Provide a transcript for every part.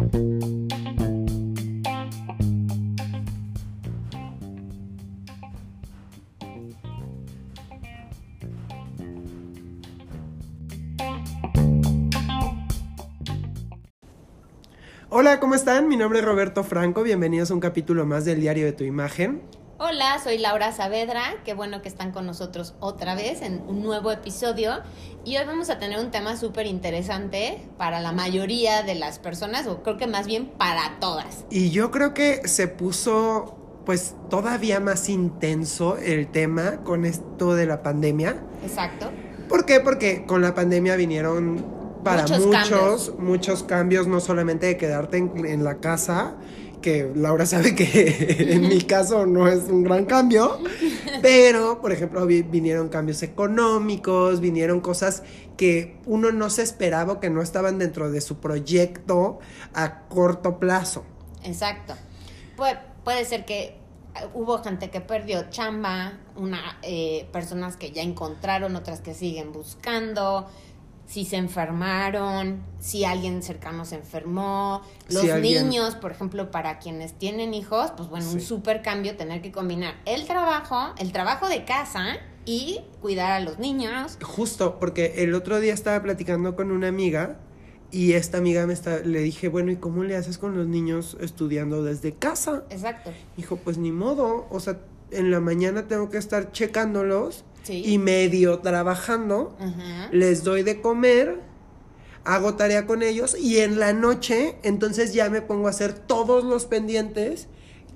Hola, ¿cómo están? Mi nombre es Roberto Franco, bienvenidos a un capítulo más del Diario de tu Imagen. Hola, soy Laura Saavedra, qué bueno que están con nosotros otra vez en un nuevo episodio y hoy vamos a tener un tema súper interesante para la mayoría de las personas o creo que más bien para todas. Y yo creo que se puso pues todavía más intenso el tema con esto de la pandemia. Exacto. ¿Por qué? Porque con la pandemia vinieron para muchos, muchos cambios. cambios, no solamente de quedarte en, la casa, que Laura sabe que en mi caso no es un gran cambio, pero por ejemplo vinieron cambios económicos, vinieron cosas que uno no se esperaba que no estaban dentro de su proyecto a corto plazo. Exacto. puede ser que eh, hubo gente que perdió chamba, una, eh, personas que ya encontraron, otras que siguen buscando si se enfermaron, si alguien cercano se enfermó, los niños, por ejemplo, para quienes tienen hijos, pues bueno, un súper cambio tener que combinar el trabajo, el trabajo de casa y cuidar a los niños. Justo, porque el otro día estaba platicando con una amiga y esta amiga me está, le dije, bueno, ¿y cómo le haces con los niños estudiando desde casa? Exacto. Dijo, pues ni modo, o sea, en la mañana tengo que estar checándolos y medio trabajando, les doy de comer, hago tarea con ellos y en la noche entonces ya me pongo a hacer todos los pendientes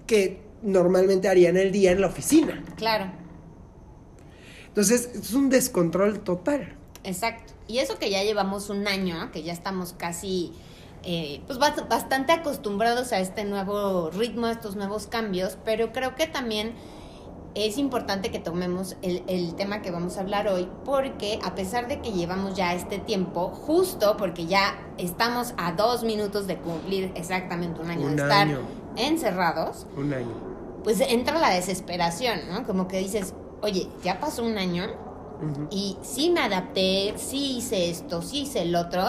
que normalmente haría en el día en la oficina. Claro. Entonces es un descontrol total. Exacto. Y eso que ya llevamos un año, que ya estamos casi eh, pues bastante acostumbrados a este nuevo ritmo, a estos nuevos cambios, pero creo que también es importante que tomemos el, tema que vamos a hablar hoy porque a pesar de que llevamos ya este tiempo, justo porque ya estamos a dos minutos de cumplir exactamente un año de estar encerrados, un año. pues entra la desesperación, ¿no? Como que dices, oye, ya pasó un año y sí me adapté, sí hice esto, sí hice el otro,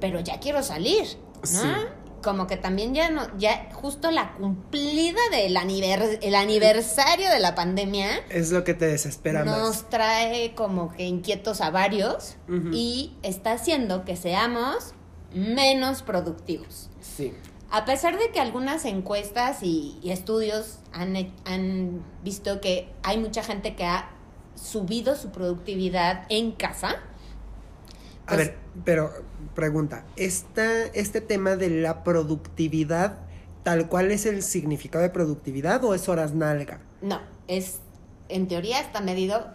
pero ya quiero salir, ¿no? Como que también ya no, ya justo la cumplida del el aniversario de la pandemia. Es lo que te desespera Nos trae como que inquietos a varios y está haciendo que seamos menos productivos. Sí. A pesar de que algunas encuestas y, estudios han, han visto que hay mucha gente que ha subido su productividad en casa. A ver, pero pregunta, ¿esta, ¿este tema de la productividad, tal cual es el significado de productividad o es horas nalga? No, es, en teoría está medido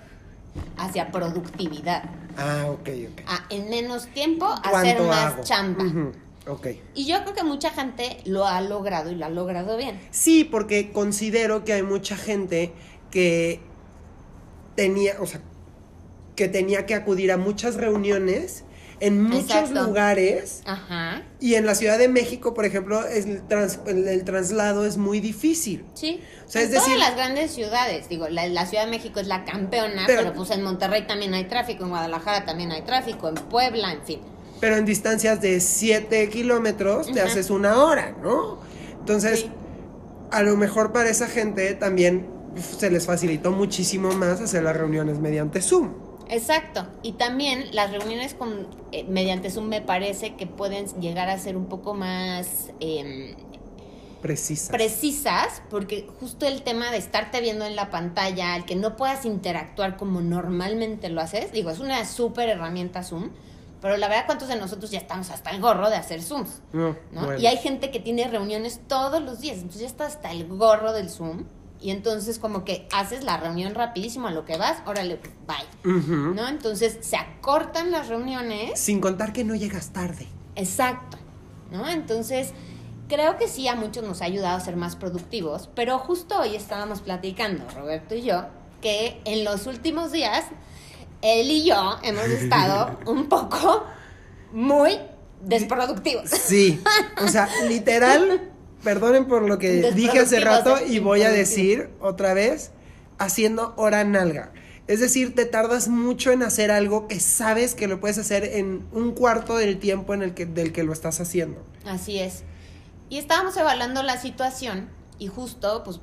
hacia productividad. Ah, ok, ok. Ah, en menos tiempo, hacer más chamba. Ok. Y yo creo que mucha gente lo ha logrado y lo ha logrado bien. Sí, porque considero que hay mucha gente que tenía, o sea, que tenía que acudir a muchas reuniones en muchos lugares. Ajá. Y en la Ciudad de México, por ejemplo, el, el, traslado es muy difícil. Sí. O sea, es decir, todas las grandes ciudades, digo, la, Ciudad de México es la campeona, pero, pues en Monterrey también hay tráfico, en Guadalajara también hay tráfico, en Puebla, en fin. Pero en distancias de 7 kilómetros te haces una hora, ¿no? Entonces, a lo mejor para esa gente también se les facilitó muchísimo más hacer las reuniones mediante Zoom. Exacto. Y también las reuniones con eh, mediante Zoom me parece que pueden llegar a ser un poco más em, precisas. Precisas, porque justo el tema de estarte viendo en la pantalla, el que no puedas interactuar como normalmente lo haces, digo, es una súper herramienta Zoom. Pero la verdad, ¿cuántos de nosotros ya estamos hasta el gorro de hacer Zooms? ¿no? Y hay gente que tiene reuniones todos los días, entonces ya está hasta el gorro del Zoom. Y entonces como que haces la reunión rapidísimo a lo que vas, órale, bye. ¿No? Entonces se acortan las reuniones. Sin contar que no llegas tarde. Exacto. ¿No? Entonces, creo que sí a muchos nos ha ayudado a ser más productivos, pero justo hoy estábamos platicando, Roberto y yo, que en los últimos días, él y yo hemos estado un poco muy desproductivos. Sí, o sea, literal perdonen por lo que dije hace rato y voy a decir otra vez, haciendo hora nalga. Es decir, te tardas mucho en hacer algo que sabes que lo puedes hacer en un cuarto del tiempo en el que, del que lo estás haciendo. Así es. Y estábamos evaluando la situación y justo, pues,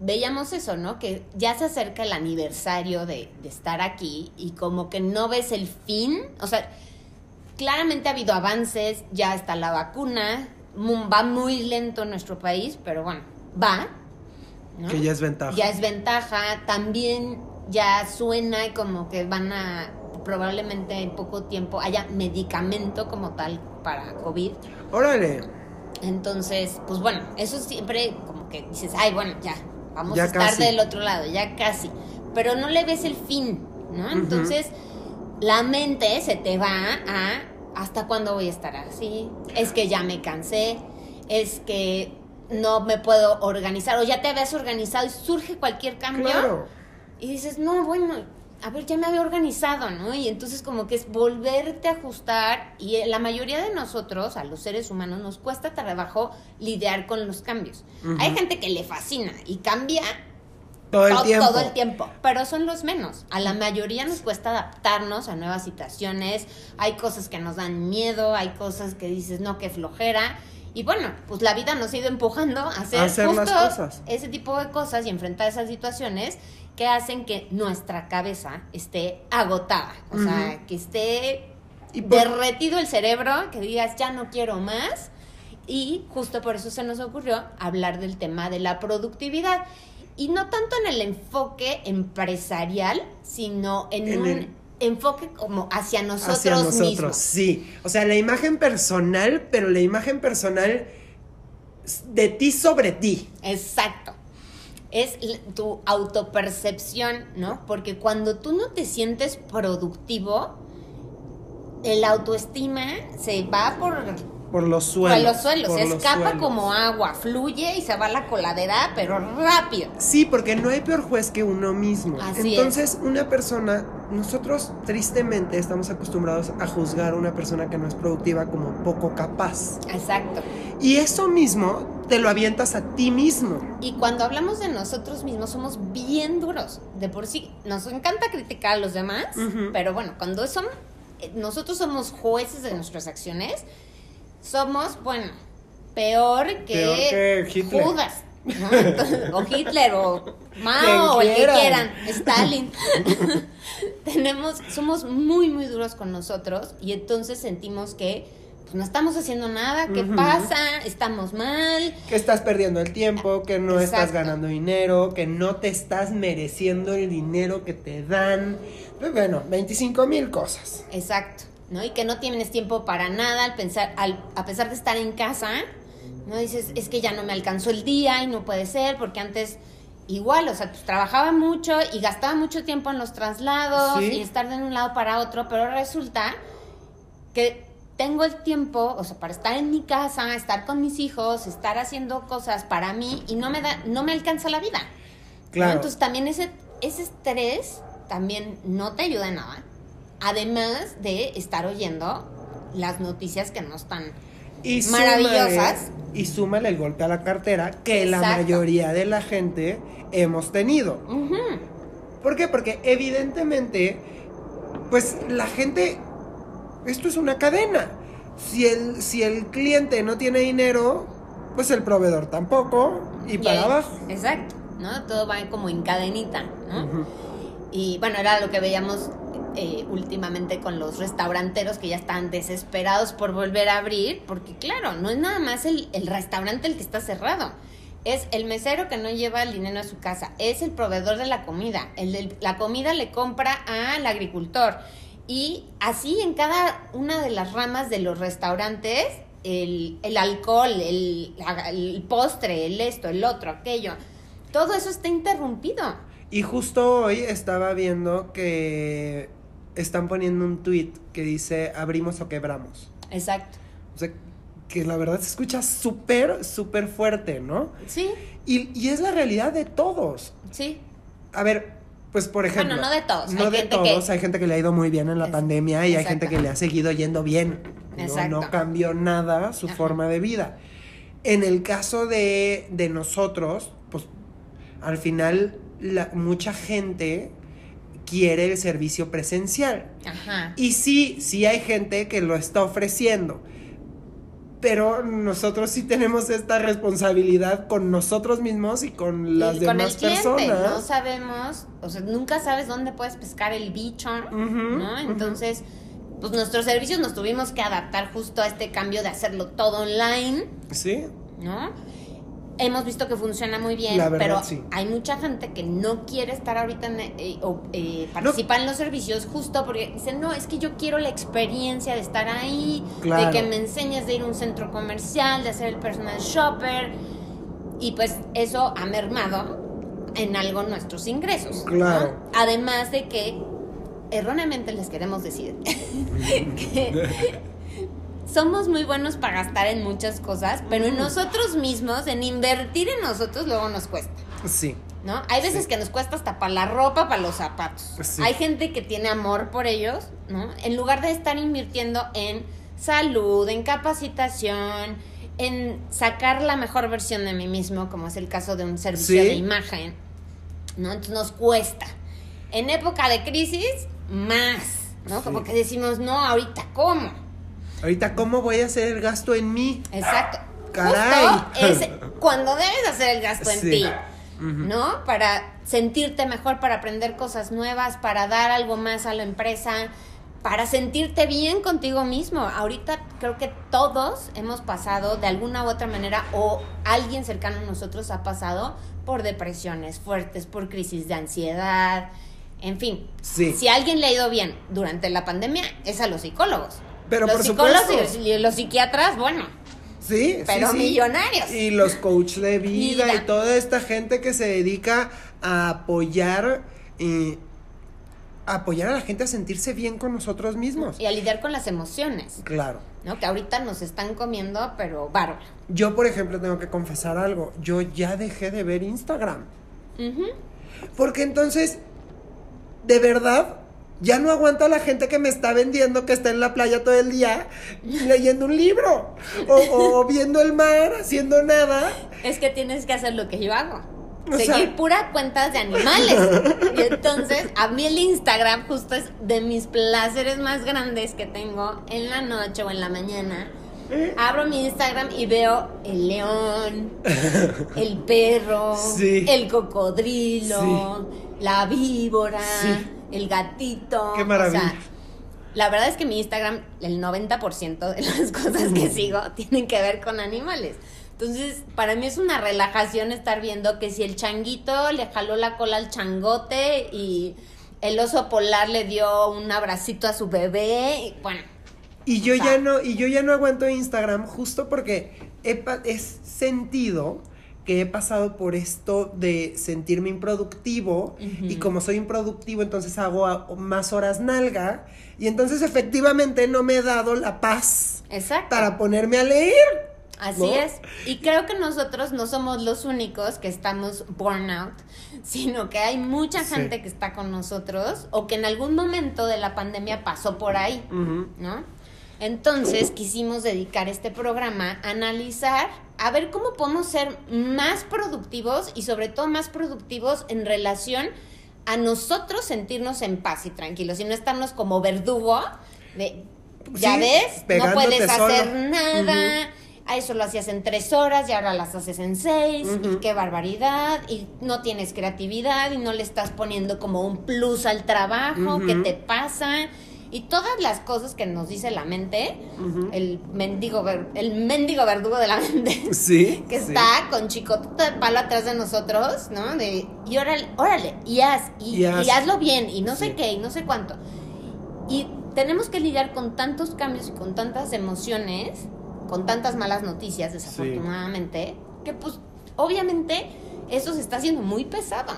veíamos eso, ¿no? Que ya se acerca el aniversario de, de estar aquí y como que no ves el fin. O sea, claramente ha habido avances, ya está la vacuna, va muy lento en nuestro país, pero bueno, va. Que ya es ventaja. Ya es ventaja. También ya suena como que van a, probablemente en poco tiempo, haya medicamento como tal para COVID. Órale. Entonces, pues bueno, eso siempre como que dices, ay, bueno, ya, vamos a estar del otro lado, ya casi. Pero no le ves el fin, ¿no? Entonces, la mente se te va a ¿hasta cuándo voy a estar así? Es que ya me cansé, es que no me puedo organizar, o ya te habías organizado y surge cualquier cambio. Y dices, no, bueno, a ver, ya me había organizado, ¿no? Y entonces como que es volverte a ajustar y la mayoría de nosotros, a los seres humanos, nos cuesta trabajo lidiar con los cambios. Hay gente que le fascina y cambia todo el, tiempo. todo el tiempo. Pero son los menos. A la mayoría nos cuesta adaptarnos a nuevas situaciones. Hay cosas que nos dan miedo, hay cosas que dices, no, qué flojera. Y bueno, pues la vida nos ha ido empujando a hacer, justo ese tipo de cosas y enfrentar esas situaciones que hacen que nuestra cabeza esté agotada. O sea, que esté derretido el cerebro, que digas, ya no quiero más. Y justo por eso se nos ocurrió hablar del tema de la productividad y no tanto en el enfoque empresarial, sino en, un enfoque como hacia nosotros, hacia nosotros Sí, o sea, la imagen personal, pero la imagen personal de ti sobre ti. Exacto. Es tu autopercepción, ¿no? Porque cuando tú no te sientes productivo, el autoestima se va por por los suelos. Por los suelos, se escapa como agua, fluye y se va a la coladera, pero rápido. Sí, porque no hay peor juez que uno mismo. Entonces, una persona, nosotros tristemente estamos acostumbrados a juzgar a una persona que no es productiva como poco capaz. Exacto. Y eso mismo te lo avientas a ti mismo. Y cuando hablamos de nosotros mismos somos bien duros. De por sí, nos encanta criticar a los demás, pero bueno, cuando son, eh, nosotros somos jueces de nuestras acciones, somos, bueno, peor que, Judas. o Hitler o Mao o el que quieran, Stalin. Tenemos, somos muy, muy duros con nosotros y entonces sentimos que pues, no estamos haciendo nada, ¿qué pasa? Estamos mal. Que estás perdiendo el tiempo, que no estás ganando dinero, que no te estás mereciendo el dinero que te dan. Pues bueno, 25 mil cosas. Exacto. ¿No? Y que no tienes tiempo para nada al pensar, al, a pesar de estar en casa, ¿no? Dices, es que ya no me alcanzó el día y no puede ser, porque antes igual, o sea, pues trabajaba mucho y gastaba mucho tiempo en los traslados y estar de un lado para otro, pero resulta que tengo el tiempo, o sea, para estar en mi casa, estar con mis hijos, estar haciendo cosas para mí y no me da, no me alcanza la vida. Claro. Entonces también ese, ese estrés también no te ayuda en nada además de estar oyendo las noticias que no están maravillosas. y súmale el golpe a la cartera que la mayoría de la gente hemos tenido. ¿Por qué? Porque evidentemente, pues la gente, esto es una cadena. Si el, si el cliente no tiene dinero, pues el proveedor tampoco y, para abajo. Exacto, ¿no? Todo va como en cadenita, ¿no? Y bueno, era lo que veíamos eh, últimamente con los restauranteros que ya están desesperados por volver a abrir, porque claro, no es nada más el, restaurante el que está cerrado. Es el mesero que no lleva el dinero a su casa, es el proveedor de la comida, el de la comida le compra al agricultor. Y así en cada una de las ramas de los restaurantes, el, alcohol, el, el postre, el esto, el otro, aquello, todo eso está interrumpido. Y justo hoy estaba viendo que están poniendo un tweet que dice abrimos o quebramos. Exacto. O sea, que la verdad se escucha súper, súper fuerte, ¿no? Sí. Y, es la realidad de todos. Sí. A ver, pues por ejemplo. Bueno, no de todos. No de todos. Hay gente que le ha ido muy bien en la pandemia y hay gente que le ha seguido yendo bien. Exacto. No, cambió nada su forma de vida. En el caso de, nosotros, pues al final la, mucha gente quiere el servicio presencial. Ajá. Y sí, sí hay gente que lo está ofreciendo. Pero nosotros sí tenemos esta responsabilidad con nosotros mismos y con las y con demás el cliente, personas. no sabemos, o sea, nunca sabes dónde puedes pescar el bicho, ¿no? Entonces, pues nuestros servicios nos tuvimos que adaptar justo a este cambio de hacerlo todo online, Sí. ¿no? Hemos visto que funciona muy bien, verdad, pero sí. hay mucha gente que no quiere estar ahorita en, eh, o eh, participar en los servicios justo porque dicen, no, es que yo quiero la experiencia de estar ahí, Claro. de que me enseñes de ir a un centro comercial, de hacer el personal shopper, y pues eso ha mermado en algo nuestros ingresos. ¿no? Claro. Además de que erróneamente les queremos decir que somos muy buenos para gastar en muchas cosas, pero en nosotros mismos, en invertir en nosotros, luego nos cuesta. Sí. ¿No? Hay veces Sí. que nos cuesta hasta para la ropa, para los zapatos. Sí. Hay gente que tiene amor por ellos, ¿no? En lugar de estar invirtiendo en salud, en capacitación, en sacar la mejor versión de mí mismo, como es el caso de un servicio Sí. de imagen, ¿no? Entonces nos cuesta. En época de crisis, más, ¿no? Como que decimos, no, ahorita, ¿cómo? Ahorita, ¿cómo voy a hacer el gasto en mí? Exacto. Caray. Justo es cuando debes hacer el gasto en Sí. ti. ¿No? Para sentirte mejor, para aprender cosas nuevas, para dar algo más a la empresa, para sentirte bien contigo mismo. Ahorita creo que todos hemos pasado de alguna u otra manera o alguien cercano a nosotros ha pasado por depresiones fuertes, por crisis de ansiedad, en fin. Sí. Si a alguien le ha ido bien durante la pandemia, es a los psicólogos. Pero los por psicólogos supuesto. y los psiquiatras, bueno, Sí, Pero sí, sí. millonarios. Y los coach de vida Vida. y toda esta gente que se dedica a apoyar y a apoyar a la gente a sentirse bien con nosotros mismos. y a lidiar con las emociones, Claro. ¿no? Que ahorita nos están comiendo, pero bárbaro. Yo, por ejemplo, tengo que confesar algo. Yo ya dejé de ver Instagram. Ujú. Porque entonces, de verdad, ya no aguanto a la gente que me está vendiendo que está en la playa todo el día leyendo un libro. O, o viendo el mar, haciendo nada. Es que tienes que hacer lo que yo hago. O Seguir sea- pura cuentas de animales. Y entonces, a mí el Instagram justo es de mis placeres más grandes que tengo en la noche o en la mañana. Abro mi Instagram y veo el león, el perro, Sí. el cocodrilo, la víbora, Sí. el gatito. Qué maravilla. O sea, la verdad es que mi Instagram, el 90% de las cosas que sigo tienen que ver con animales. Entonces, para mí es una relajación estar viendo que si el changuito le jaló la cola al changote y el oso polar le dio un abracito a su bebé, y bueno, Y yo O sea- ya no, y yo ya no aguanto Instagram justo porque he sentido que he pasado por esto de sentirme improductivo y como soy improductivo entonces hago más horas nalga y entonces efectivamente no me he dado la paz exacto. para ponerme a leer. Así ¿no? es. Y creo que nosotros no somos los únicos que estamos burnout, sino que hay mucha Sí. gente que está con nosotros o que en algún momento de la pandemia pasó por ahí. ¿no? Entonces quisimos dedicar este programa a analizar, a ver cómo podemos ser más productivos y sobre todo más productivos en relación a nosotros sentirnos en paz y tranquilos y no estarnos como verdugo de, ya Sí, ves, no puedes solo. hacer nada. A eso lo hacías en tres horas y ahora las haces en seis. Y qué barbaridad. Y no tienes creatividad y no le estás poniendo como un plus al trabajo. ¿Qué te pasa? Y todas las cosas que nos dice la mente, el mendigo ver- el mendigo verdugo de la mente, Sí. que sí. está con chicote de palo atrás de nosotros, ¿no? De, y órale, órale, y haz, y, Y haz. y hazlo bien, y no Sí. sé qué, y no sé cuánto. Y tenemos que lidiar con tantos cambios y con tantas emociones, con tantas malas noticias, desafortunadamente, que pues obviamente eso se está haciendo muy pesado.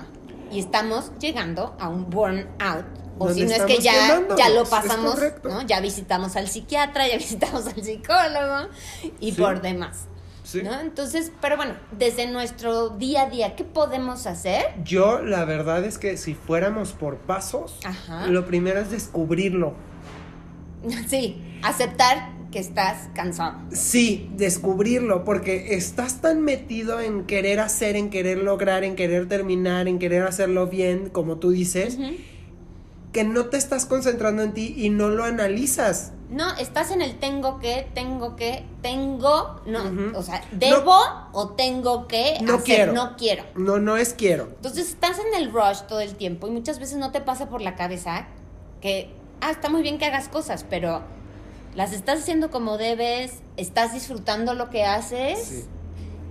Y estamos llegando a un burnout. O si no es que ya, ya lo pasamos. ¿no? Ya visitamos al psiquiatra, ya visitamos al psicólogo y Sí. por demás. Sí. ¿no? Entonces, pero bueno, desde nuestro día a día, ¿qué podemos hacer? Yo la verdad es que si fuéramos por pasos, Ajá. lo primero es descubrirlo. Sí, aceptar que estás cansado. Sí, descubrirlo, porque estás tan metido en querer hacer, en querer lograr, en querer terminar, en querer hacerlo bien, como tú dices, Ujú. Que no te estás concentrando en ti y no lo analizas. No, estás en el tengo que, tengo que, tengo, no, o sea, debo o tengo que no hacer, quiero. no quiero. No, no es quiero. Entonces estás en el rush todo el tiempo y muchas veces no te pasa por la cabeza que, ah, está muy bien que hagas cosas, pero las estás haciendo como debes, estás disfrutando lo que haces. Sí.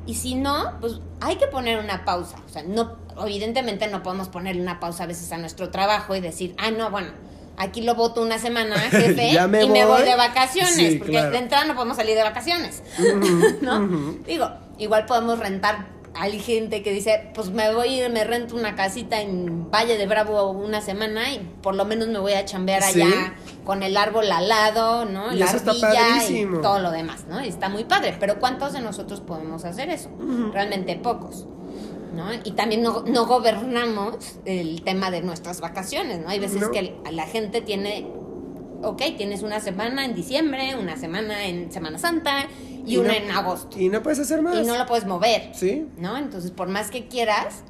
Y si no, pues hay que poner una pausa. O sea, no, evidentemente no podemos ponerle una pausa a veces a nuestro trabajo y decir, ah, no, bueno, aquí lo voto una semana, jefe, me y me voy de vacaciones. Sí, porque claro. de entrada no podemos salir de vacaciones. ¿No? Digo, igual podemos rentar. Hay gente que dice, pues me voy ir, me rento una casita en Valle de Bravo una semana y por lo menos me voy a chambear Sí. allá con el árbol al lado, ¿no? Y La eso está ardilla padrísimo. y todo lo demás, ¿no? Y está muy padre, pero ¿cuántos de nosotros podemos hacer eso? Realmente pocos. ¿No? Y también no, no gobernamos el tema de nuestras vacaciones, ¿no? Hay veces No. que la gente tiene, ok, tienes una semana en diciembre, una semana en Semana Santa y, una no- en agosto. Y no puedes hacer más. Y no lo puedes mover, Sí. ¿no? Entonces, por más que quieras,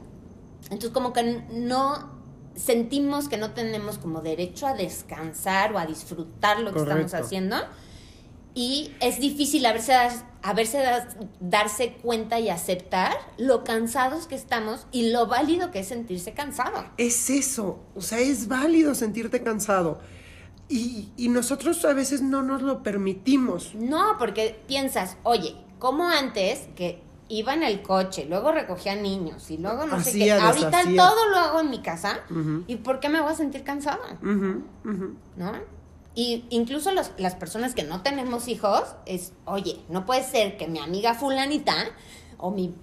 entonces como que no sentimos que no tenemos como derecho a descansar o a disfrutar lo que estamos haciendo. Y es difícil a veces darse cuenta y aceptar lo cansados que estamos y lo válido que es sentirse cansado. Es eso. O sea, es válido sentirte cansado. Y, y nosotros a veces no nos lo permitimos. No, porque piensas, oye, como antes que iba en el coche, luego recogía niños y luego no sé qué. Ahorita todo lo hago en mi casa. ¿Y por qué me voy a sentir cansada? Ujú, ujú. ¿No? Y incluso los- las personas que no tenemos hijos, es, oye, no puede ser que mi amiga fulanita o mi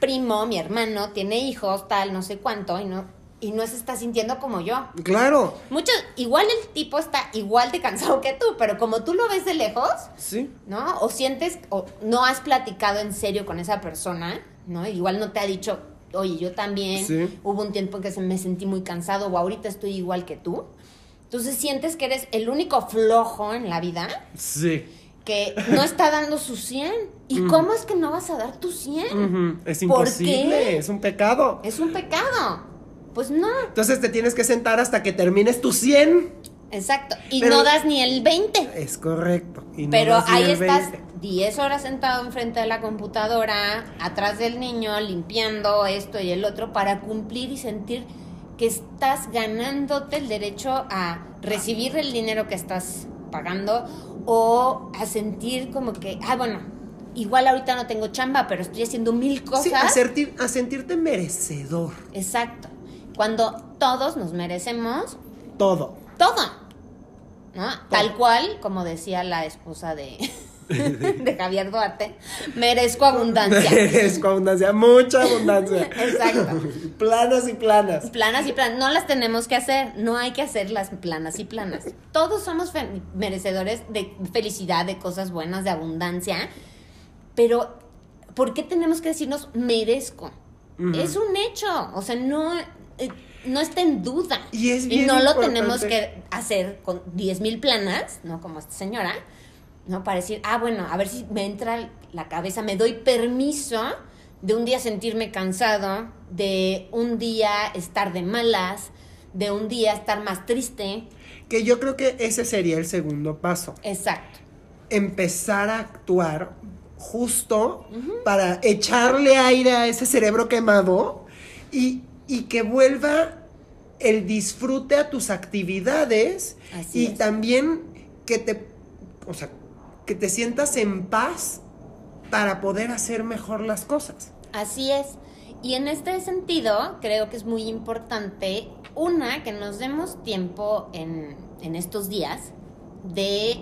primo, mi hermano, tiene hijos, tal, no sé cuánto, y no, y no se está sintiendo como yo. Claro. Muchos, igual el tipo está igual de cansado que tú, pero como tú lo ves de lejos, Sí. ¿no? O sientes, o no has platicado en serio con esa persona, ¿no? Igual no te ha dicho, oye, yo también, Sí. hubo un tiempo en que se me sentí muy cansado o ahorita estoy igual que tú. Entonces sientes que eres el único flojo en la vida Sí. que no está dando su 100. ¿Y cómo es que no vas a dar tu 100? Ujú. Es ¿Por imposible. qué? Es un pecado. Es un pecado. Pues no, Entonces te tienes que sentar hasta que termines tu 100. exacto. Y Pero- no das ni el 20. Es correcto. Y no Pero das ni ahí el estás 20. 10 horas sentado enfrente de la computadora, atrás del niño, limpiando esto y el otro, para cumplir y sentir que estás ganándote el derecho a recibir el dinero que estás pagando o a sentir como que, ah, bueno, igual ahorita no tengo chamba, pero estoy haciendo mil cosas. Sí, a, sentir- a sentirte merecedor. Exacto. Cuando todos nos merecemos Todo. todo. ¿No? Tal cual, como decía la esposa de, de Javier Duarte, merezco abundancia. Merezco abundancia, mucha abundancia. Exacto. planas y planas. Planas y planas, no las tenemos que hacer, no hay que hacer las planas y planas. Todos somos merecedores de felicidad, de cosas buenas, de abundancia, pero ¿por qué tenemos que decirnos merezco? Es un hecho, o sea, no, no está en duda. Y es bien no lo tenemos que hacer con 10 mil planas, ¿no? Como esta señora, ¿no? Para decir, ah, bueno, a ver si me entra la cabeza, me doy permiso de un día sentirme cansado, de un día estar de malas, de un día estar más triste. Que yo creo que ese sería el segundo paso. Exacto. Empezar a actuar justo para echarle aire a ese cerebro quemado y, y que vuelva el disfrute a tus actividades Así y es. también que te, o sea, que te sientas en paz para poder hacer mejor las cosas. Así es. Y en este sentido, creo que es muy importante, una, que nos demos tiempo en, en estos días de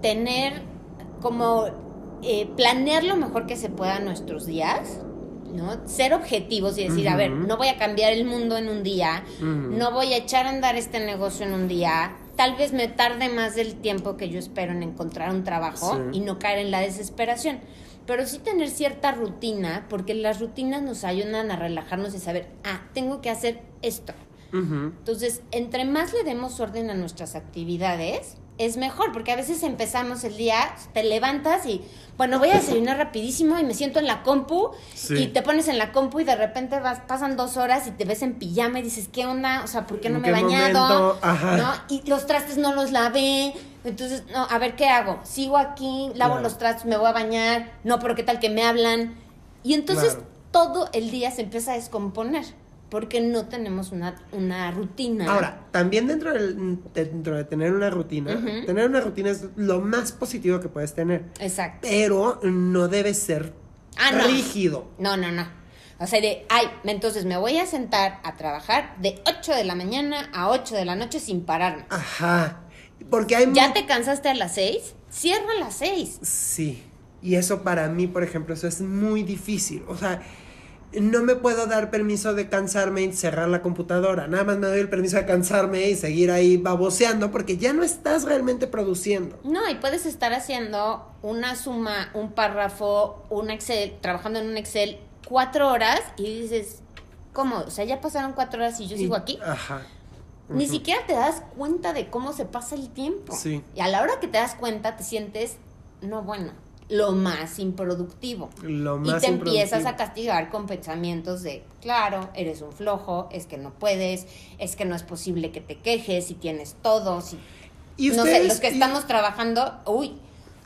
tener como eh, planear lo mejor que se pueda nuestros días, ¿no? Ser objetivos y decir, a ver, no voy a cambiar el mundo en un día, no voy a echar a andar este negocio en un día, tal vez me tarde más del tiempo que yo espero en encontrar un trabajo Sí. y no caer en la desesperación. Pero sí tener cierta rutina, porque las rutinas nos ayudan a relajarnos y saber, ah, tengo que hacer esto. Entonces, entre más le demos orden a nuestras actividades, es mejor, porque a veces empezamos el día, te levantas y, bueno, voy a desayunar rapidísimo y me siento en la compu y te pones en la compu y de repente vas, pasan dos horas y te ves en pijama y dices, ¿qué onda? O sea, ¿por qué no me he bañado? ¿No? Y los trastes no los lavé. Entonces, no, a ver, ¿qué hago? Sigo aquí, lavo los trastes, me voy a bañar, no, pero ¿qué tal que me hablan? Y entonces todo el día se empieza a descomponer porque no tenemos una, una rutina. Ahora, también dentro, del, dentro de tener una rutina, tener una rutina es lo más positivo que puedes tener. Exacto. Pero no debe ser ah, rígido. No, no, no. O sea, de, ay, entonces me voy a sentar a trabajar de 8 de la mañana a 8 de la noche sin pararme. Ajá. Porque hay... ¿Ya te cansaste a las 6? Cierra a las 6. Sí. Y eso para mí, por ejemplo, eso es muy difícil. O sea, no me puedo dar permiso de cansarme y cerrar la computadora. Nada más me doy el permiso de cansarme y seguir ahí baboseando porque ya no estás realmente produciendo. No, y puedes estar haciendo una suma, un párrafo, un Excel, trabajando en un Excel cuatro horas y dices, ¿cómo? O sea, ya pasaron cuatro horas y yo sigo aquí. Ajá. Ni siquiera te das cuenta de cómo se pasa el tiempo. Sí. Y a la hora que te das cuenta te sientes, no, bueno, lo más improductivo. Lo más y te empiezas a castigar con pensamientos de, claro, eres un flojo, es que no puedes, es que no es posible que te quejes si tienes todo, si... ¿Y no sé, los que estamos trabajando, uy,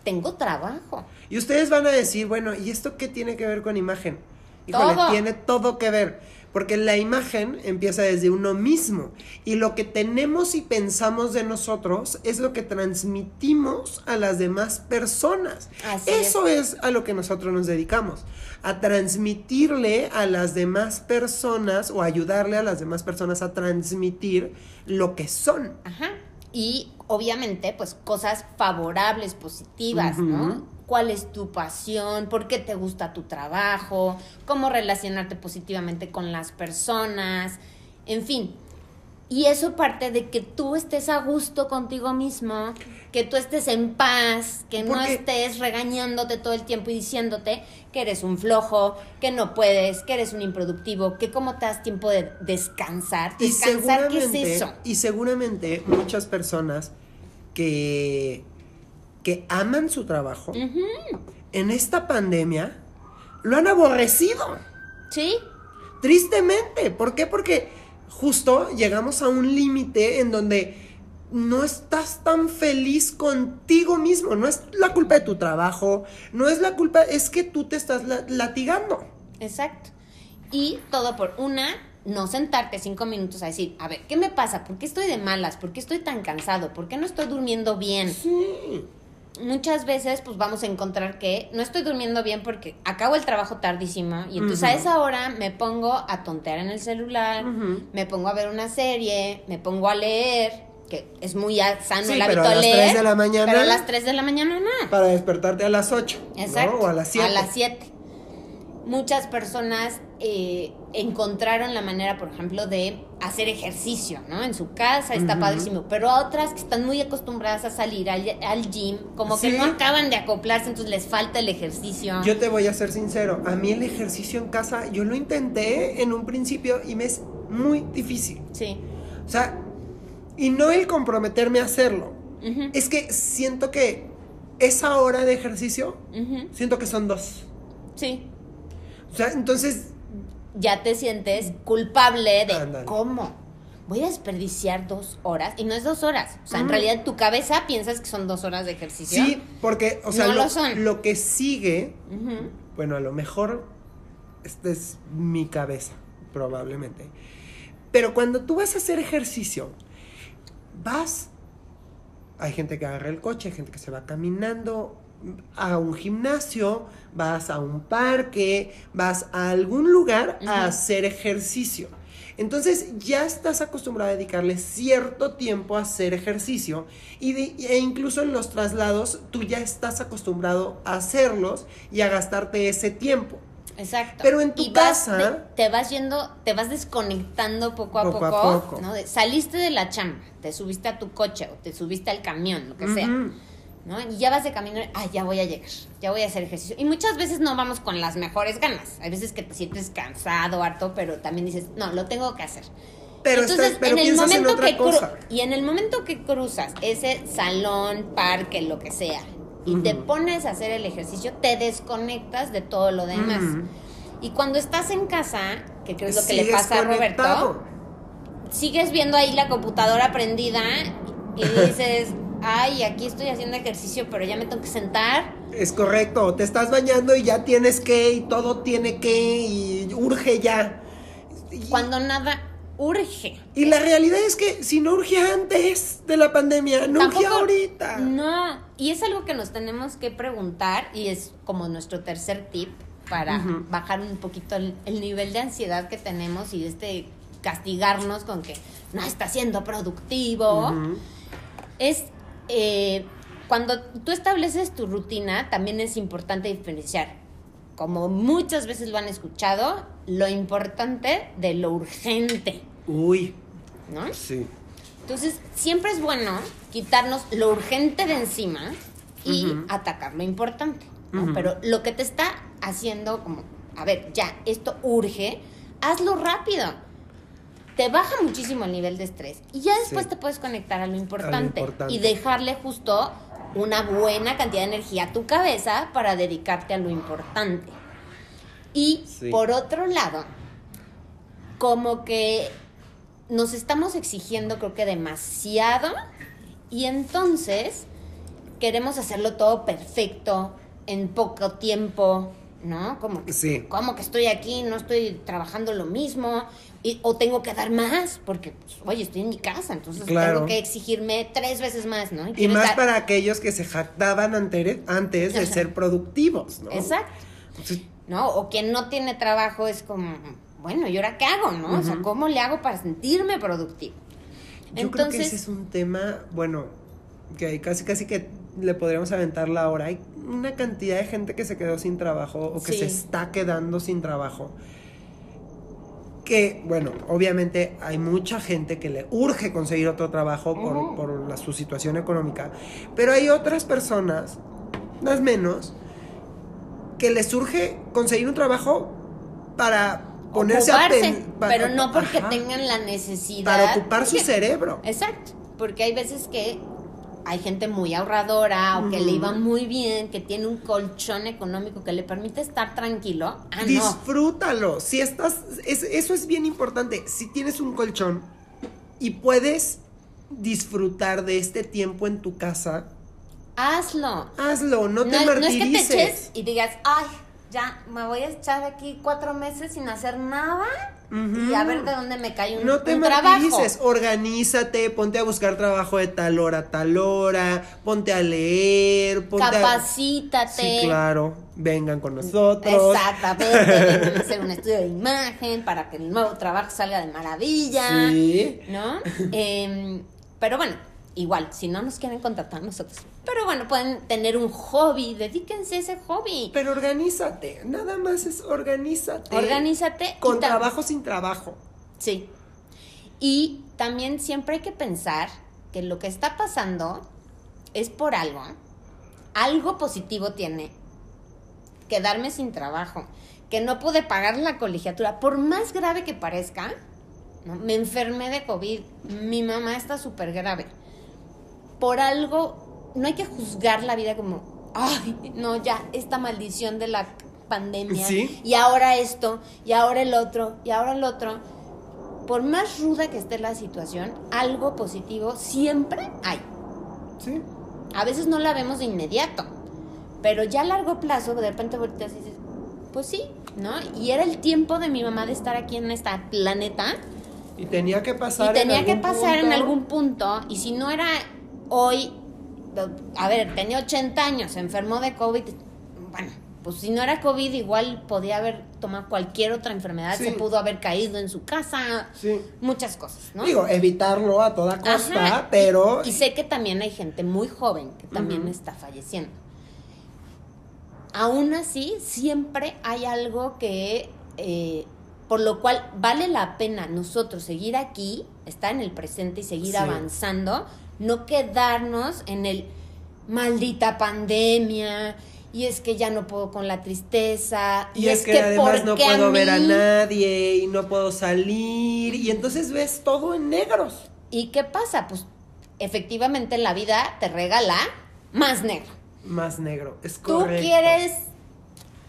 tengo trabajo. Y ustedes van a decir, bueno, ¿y esto qué tiene que ver con imagen? Híjole, tiene todo que ver. Porque la imagen empieza desde uno mismo. Y lo que tenemos y pensamos de nosotros es lo que transmitimos a las demás personas. Eso es. a lo que nosotros nos dedicamos. A transmitirle a las demás personas o ayudarle a las demás personas a transmitir lo que son. Ajá. Y obviamente, pues cosas favorables, positivas, ¿no? Cuál es tu pasión, por qué te gusta tu trabajo, cómo relacionarte positivamente con las personas, en fin. Y eso parte de que tú estés a gusto contigo mismo, que tú estés en paz, que no estés regañándote todo el tiempo y diciéndote que eres un flojo, que no puedes, que eres un improductivo, que cómo te das tiempo de descansar. Descansar, ¿qué es eso? Y seguramente muchas personas que que aman su trabajo, en esta pandemia lo han aborrecido. Sí. Tristemente. ¿Por qué? Porque justo llegamos a un límite en donde no estás tan feliz contigo mismo. No es la culpa de tu trabajo, no es la culpa, es que tú te estás latigando. Exacto. Y todo por una, no sentarte cinco minutos a decir, a ver, ¿qué me pasa? ¿Por qué estoy de malas? ¿Por qué estoy tan cansado? ¿Por qué no estoy durmiendo bien? Sí muchas veces pues vamos a encontrar que no estoy durmiendo bien porque acabo el trabajo tardísimo y entonces a esa hora me pongo a tontear en el celular, me pongo a ver una serie, me pongo a leer, que es muy sano el hábito leer. a las 3 de la mañana. Pero a las 3 de la mañana nada. Para despertarte a las 8. Exacto. O a las 7. A las 7 muchas personas eh, encontraron la manera, por ejemplo, de hacer ejercicio, ¿no? En su casa, está padrísimo. Pero otras que están muy acostumbradas a salir al, gym, como que no acaban de acoplarse, entonces les falta el ejercicio. Yo te voy a ser sincero, a mí el ejercicio en casa, yo lo intenté en un principio y me es muy difícil. Sí. O sea, y no el comprometerme a hacerlo. Es que siento que esa hora de ejercicio, siento que son dos. Sí. O sea, entonces... Ya te sientes culpable de cómo. Voy a desperdiciar dos horas. Y no es dos horas. O sea, en realidad tu cabeza piensas que son dos horas de ejercicio. Sí, porque, o sea, lo, lo, que sigue, bueno, a lo mejor, esta es mi cabeza, probablemente. Pero cuando tú vas a hacer ejercicio, vas, hay gente que agarra el coche, hay gente que se va caminando, a un gimnasio, vas a un parque, vas a algún lugar a hacer ejercicio. Entonces ya estás acostumbrado a dedicarle cierto tiempo a hacer ejercicio y e incluso en los traslados tú ya estás acostumbrado a hacerlos y a gastarte ese tiempo. Exacto. Pero en tu casa. te vas yendo, te vas desconectando poco a poco. ¿no? saliste de la chamba, te subiste a tu coche o te subiste al camión, lo que sea ¿no? Y ya vas de camino, ay, ya voy a llegar, ya voy a hacer ejercicio. Y muchas veces no vamos con las mejores ganas. Hay veces que te sientes cansado, harto, pero también dices, no, lo tengo que hacer. Pero, Entonces, estás- pero en el en momento que cosa. y en el momento que cruzas ese salón, parque, lo que sea, y te pones a hacer el ejercicio, te desconectas de todo lo demás. Y cuando estás en casa, que creo es lo que le pasa a. Roberto, sigues viendo ahí la computadora prendida y dices, ay, aquí estoy haciendo ejercicio, pero ya me tengo que sentar. Es correcto, te estás bañando y ya tienes que, y todo tiene que, y urge ya. Cuando nada urge. y la realidad es que si no urge antes de la pandemia, no urge ahorita. No, y es algo que nos tenemos que preguntar y es como nuestro tercer tip para bajar un poquito el, el nivel de ansiedad que tenemos y este castigarnos con que no está siendo productivo. Es eh, cuando tú estableces tu rutina, también es importante diferenciar, como muchas veces lo han escuchado, lo importante de lo urgente, Uy, ¿no? sí. Entonces, siempre es bueno quitarnos lo urgente de encima y atacar lo importante. Pero lo que te está haciendo como, a ver, ya, esto urge, hazlo rápido. Te baja muchísimo el nivel de estrés y ya después Sí. te puedes conectar a lo importante, importante. y dejarle justo una buena cantidad de energía a tu cabeza para dedicarte a lo importante. Y Sí. por otro lado, como que nos estamos exigiendo creo que demasiado y entonces queremos hacerlo todo perfecto en poco tiempo, ¿no? Como que, Sí. como que estoy aquí, no estoy trabajando lo mismo y, o tengo que dar más porque, pues, oye, estoy en mi casa, entonces Claro. tengo que exigirme tres veces más, ¿no? Y más para aquellos que se jactaban ante- antes de ser productivos, ¿no? Exacto. Entonces, ¿no? O quien no tiene trabajo es como, bueno, ¿y ahora qué hago, no? O sea. ¿cómo le hago para sentirme productivo? Yo creo que ese es un tema, bueno, que hay casi casi que le podríamos aventar la hora. Hay una cantidad de gente que se quedó sin trabajo o que Sí. se está quedando sin trabajo. Que, bueno, obviamente hay mucha gente que le urge conseguir otro trabajo por, por la- su situación económica. Pero hay otras personas, más menos, que les urge conseguir un trabajo para ponerse a pen- pero no porque ajá, tengan la necesidad. Para ocupar su cerebro. Exacto, porque hay veces que hay gente muy ahorradora o que le iba muy bien, que tiene un colchón económico que le permite estar tranquilo. Ah, no. Disfrútalo. Si estás, es- eso es bien importante. Si tienes un colchón y puedes disfrutar de este tiempo en tu casa, Hazlo. hazlo. No te no, no es que te martirices. eches y digas, ay, ya me voy a echar aquí cuatro meses sin hacer nada Y a ver de dónde me cae un, No te un trabajo. martirices, organízate, ponte a buscar trabajo de tal hora a tal hora, ponte a leer, ponte a... Capacítate. Sí, claro, vengan con nosotros. Exactamente, vengan a hacer un estudio de imagen para que el nuevo trabajo salga de maravilla. Sí. ¿No? Em, pero bueno, igual, si no nos quieren contratar nosotros. Pero bueno, pueden tener un hobby, dedíquense a ese hobby. Pero organízate, nada más es organízate. Organízate. Con trabajo sin trabajo. Sí. Y también siempre hay que pensar que lo que está pasando es por algo. Algo positivo tiene quedarme sin trabajo, que no pude pagar la colegiatura, por más grave que parezca, ¿no? me enfermé de COVID, mi mamá está súper grave. Por algo, no hay que juzgar la vida como, ay, no, ya, esta maldición de la pandemia, Sí. y ahora esto, y ahora el otro, y ahora el otro. Por más ruda que esté la situación, algo positivo siempre hay. Sí. A veces no la vemos de inmediato, pero ya a largo plazo, de repente volteas y dices, pues sí, ¿no? Y era el tiempo de mi mamá de estar aquí en este planeta Y tenía que y pasar. en tenía que pasar en algún punto, y si no era hoy, a ver, tenía 80 años, se enfermó de COVID, bueno, pues si no era COVID, igual podía haber tomado cualquier otra enfermedad, Sí. se pudo haber caído en su casa, Sí. muchas cosas, ¿no? Digo, evitarlo a toda costa, Ajá, pero. Y sé que también hay gente muy joven que también está falleciendo. Aún así, siempre hay algo que, eh, por lo cual vale la pena nosotros seguir aquí, estar en el presente y seguir Sí. avanzando, no quedarnos en el maldita pandemia y es que ya no puedo con la tristeza. Y, es, que, además no puedo ver a nadie y no puedo salir. Y entonces ves todo en negros. ¿Y qué pasa? Pues efectivamente la vida te regala más negro. Más negro, es correcto. Tú quieres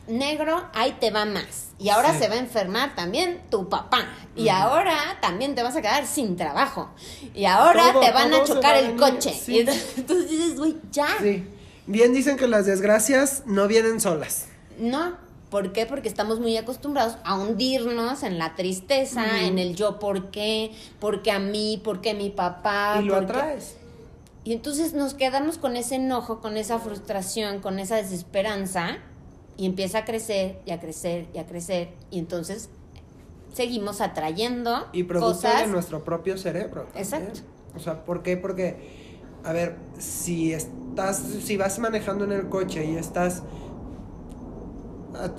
negro, ahí te va más. Y ahora se va a enfermar también tu papá. Y ahora también te vas a quedar sin trabajo. Y ahora te van a chocar el coche. Y entonces dices, güey, ya. Sí. Bien dicen que las desgracias no vienen solas. No, ¿por qué? Porque estamos muy acostumbrados a hundirnos en la tristeza, en el yo por qué, porque a mí, porque mi papá. Y lo atraes. Y entonces nos quedamos con ese enojo, con esa frustración, con esa desesperanza, y empieza a crecer y a crecer y a crecer, y entonces seguimos atrayendo y producto de nuestro propio cerebro. Exacto. O sea, ¿por qué? Porque a ver, si estás, si vas manejando en el coche y estás ah,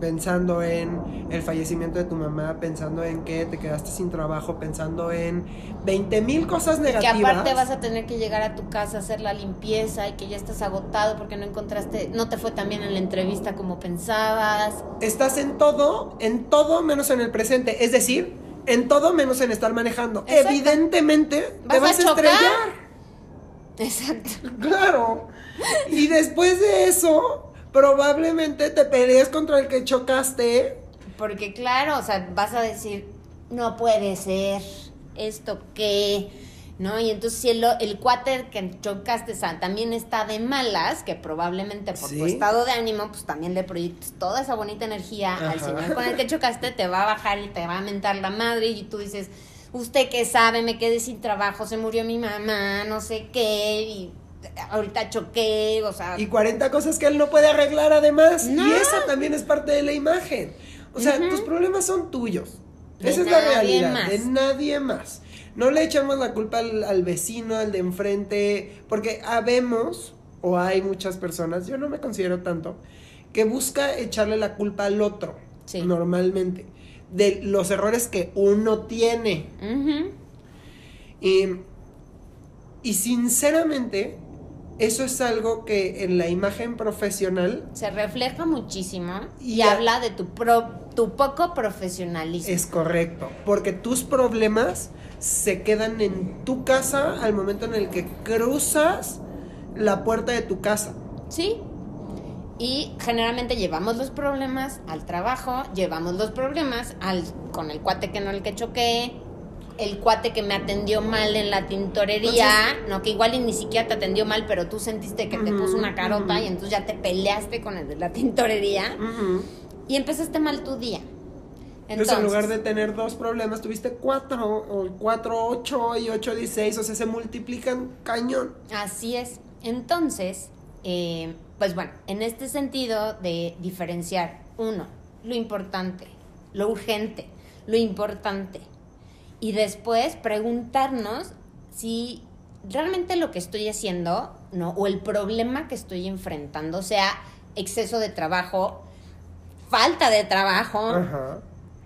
pensando en el fallecimiento de tu mamá, pensando en que te quedaste sin trabajo, pensando en 20 mil cosas negativas. Que aparte vas a tener que llegar a tu casa a hacer la limpieza y que ya estás agotado porque no encontraste, no te fue tan bien en la entrevista como pensabas. Estás en todo, en todo menos en el presente. Es decir, en todo menos en estar manejando. Evidentemente te vas a, estrellar. Exacto. Claro. Y después de eso, probablemente te pelees contra el que chocaste. Porque claro, o sea, vas a decir, no puede ser, esto qué, ¿no? Y entonces si el, el cuate que chocaste también está de malas, que probablemente por tu estado de ánimo, pues también le proyectes toda esa bonita energía al señor con el que chocaste, te va a bajar y te va a mentar la madre y tú dices, usted que sabe, me quedé sin trabajo, se murió mi mamá, no sé qué, y ahorita choqué, o sea... Y 40 cosas que él no puede arreglar además. Y esa también es parte de la imagen. O sea, tus problemas son tuyos. esa es la realidad, de nadie más. No le echamos la culpa al, vecino, al de enfrente, porque habemos, o hay muchas personas, yo no me considero tanto, que busca echarle la culpa al otro, normalmente de los errores que uno tiene. y, sinceramente, eso es algo que en la imagen profesional se refleja muchísimo y, habla de tu, pro, tu poco profesionalismo. Es correcto, porque tus problemas se quedan en tu casa al momento en el que cruzas la puerta de tu casa. Sí, y generalmente llevamos los problemas al trabajo, llevamos los problemas al con el cuate que no el que choqué, el cuate que me atendió mal en la tintorería, no que igual y ni siquiera te atendió mal, pero tú sentiste que te puso una carota y entonces ya te peleaste con el de la tintorería y empezaste mal tu día. Entonces, en lugar de tener dos problemas, tuviste cuatro, o cuatro, ocho y ocho, dieciséis, o sea, se multiplican cañón. Así es. Entonces, eh, pues bueno, en este sentido de diferenciar, uno, lo importante, lo urgente, lo importante. Y después preguntarnos si realmente lo que estoy haciendo, ¿no? O el problema que estoy enfrentando, sea exceso de trabajo, falta de trabajo,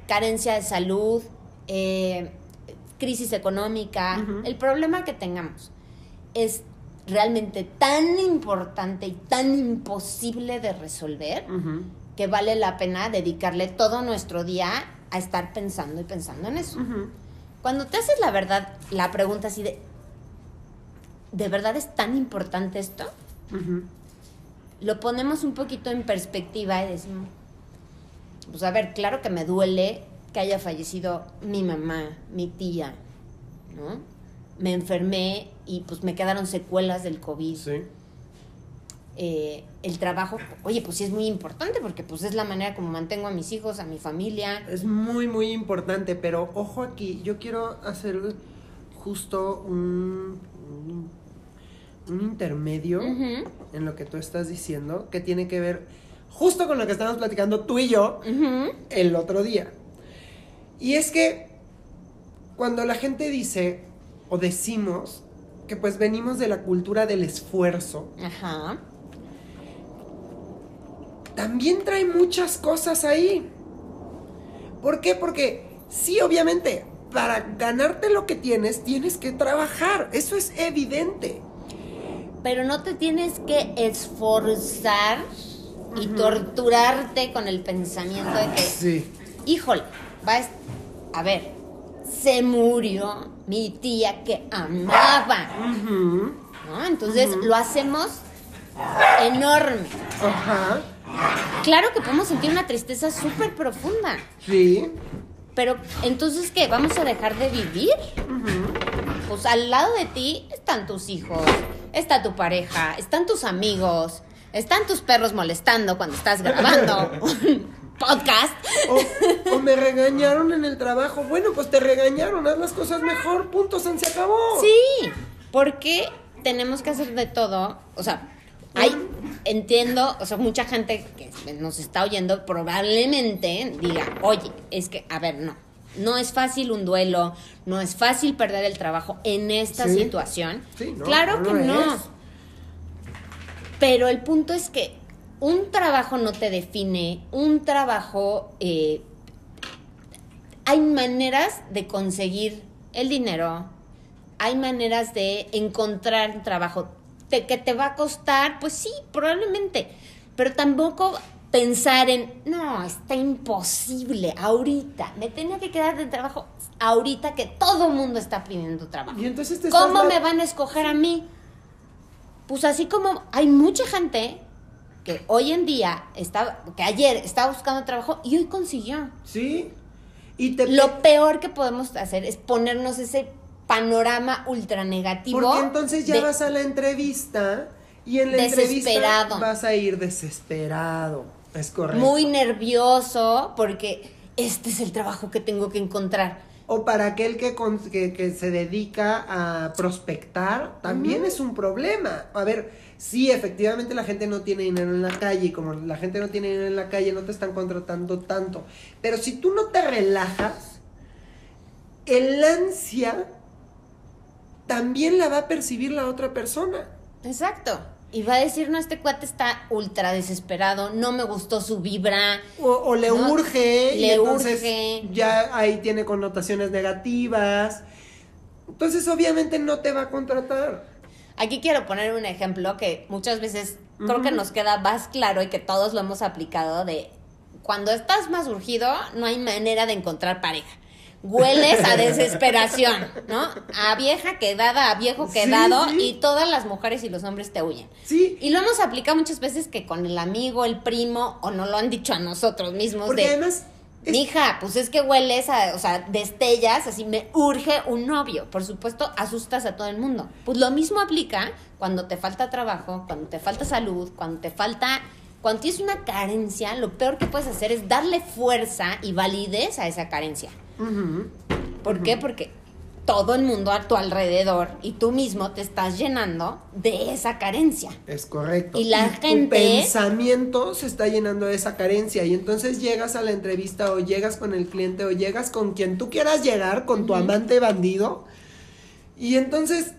carencia de salud, eh, crisis económica, el problema que tengamos es realmente tan importante y tan imposible de resolver que vale la pena dedicarle todo nuestro día a estar pensando y pensando en eso. Cuando te haces la verdad, la pregunta así de, ¿de verdad es tan importante esto? Lo ponemos un poquito en perspectiva y decimos, pues a ver, claro que me duele que haya fallecido mi mamá, mi tía, ¿no? me enfermé y pues me quedaron secuelas del COVID. Sí. Eh, el trabajo, oye, pues sí es muy importante porque pues es la manera como mantengo a mis hijos, a mi familia. Es muy, muy importante, pero ojo aquí, yo quiero hacer justo un, un, intermedio en lo que tú estás diciendo, que tiene que ver justo con lo que estábamos platicando tú y yo el otro día. Y es que cuando la gente dice, o decimos que pues venimos de la cultura del esfuerzo. Ajá. También trae muchas cosas ahí. ¿Por qué? Porque sí, obviamente, para ganarte lo que tienes, tienes que trabajar. Eso es evidente. pero no te tienes que esforzar y torturarte con el pensamiento de que, Sí. híjole, va a, ver, se murió mi tía que amaba. ¿no? Entonces lo hacemos enorme. Ajá. Claro que podemos sentir una tristeza súper profunda, Sí. pero entonces, ¿qué? ¿Vamos a dejar de vivir? Pues al lado de ti están tus hijos, está tu pareja, están tus amigos, están tus perros molestando cuando estás grabando un podcast. O, o me regañaron en el trabajo. Bueno, pues te regañaron, haz las cosas mejor, punto, se acabó. Sí, porque tenemos que hacer de todo. O sea, hay, entiendo, o sea, mucha gente que nos está oyendo probablemente diga, oye, es que, a ver, no, no es fácil un duelo, no es fácil perder el trabajo en esta Sí. situación. Sí, no, claro no que no. es. Pero el punto es que un trabajo no te define, un trabajo... eh, hay maneras de conseguir el dinero, hay maneras de encontrar un trabajo te- que te va a costar, pues sí, probablemente, pero tampoco pensar en, no, está imposible, ahorita, me tenía que quedar de trabajo ahorita que todo el mundo está pidiendo trabajo. Y entonces te ¿Cómo me van a escoger a mí? Pues así como hay mucha gente que hoy en día está, que ayer estaba buscando trabajo y hoy consiguió. Sí. Y te Lo peor que podemos hacer es ponernos ese panorama ultra negativo. Porque entonces ya de- vas a la entrevista y en la Desesperado. entrevista vas a ir desesperado. Es correcto. muy nervioso porque este es el trabajo que tengo que encontrar. O para aquel que, con- que, que se dedica a prospectar, también es un problema. A ver, sí, efectivamente la gente no tiene dinero en la calle y como la gente no tiene dinero en la calle no te están contratando tanto. Pero si tú no te relajas, el ansia también la va a percibir la otra persona. Exacto. Y va a decir, no, este cuate está ultra desesperado, no me gustó su vibra. O, o le No, urge y le entonces urge. ya ahí tiene connotaciones negativas. Entonces obviamente no te va a contratar. Aquí quiero poner un ejemplo que muchas veces creo que nos queda más claro y que todos lo hemos aplicado de cuando estás más urgido no hay manera de encontrar pareja. Hueles a desesperación, ¿no? A vieja quedada, a viejo Sí, quedado sí. y todas las mujeres y los hombres te huyen. Sí, Y lo hemos aplicado muchas veces que con el amigo, el primo, o no lo han dicho a nosotros mismos porque de, además es- mija, pues es que hueles a, o sea, destellas, así me urge un novio. Por supuesto, asustas a todo el mundo. Pues lo mismo aplica cuando te falta trabajo, cuando te falta salud, cuando te falta, cuando tienes una carencia, lo peor que puedes hacer es darle fuerza y validez a esa carencia. ¿Por qué? Porque todo el mundo a tu alrededor y tú mismo te estás llenando de esa carencia. Es correcto. Y la tu gente- pensamiento se está llenando de esa carencia y entonces llegas a la entrevista o llegas con el cliente o llegas con quien tú quieras llegar, con tu amante bandido. Y entonces,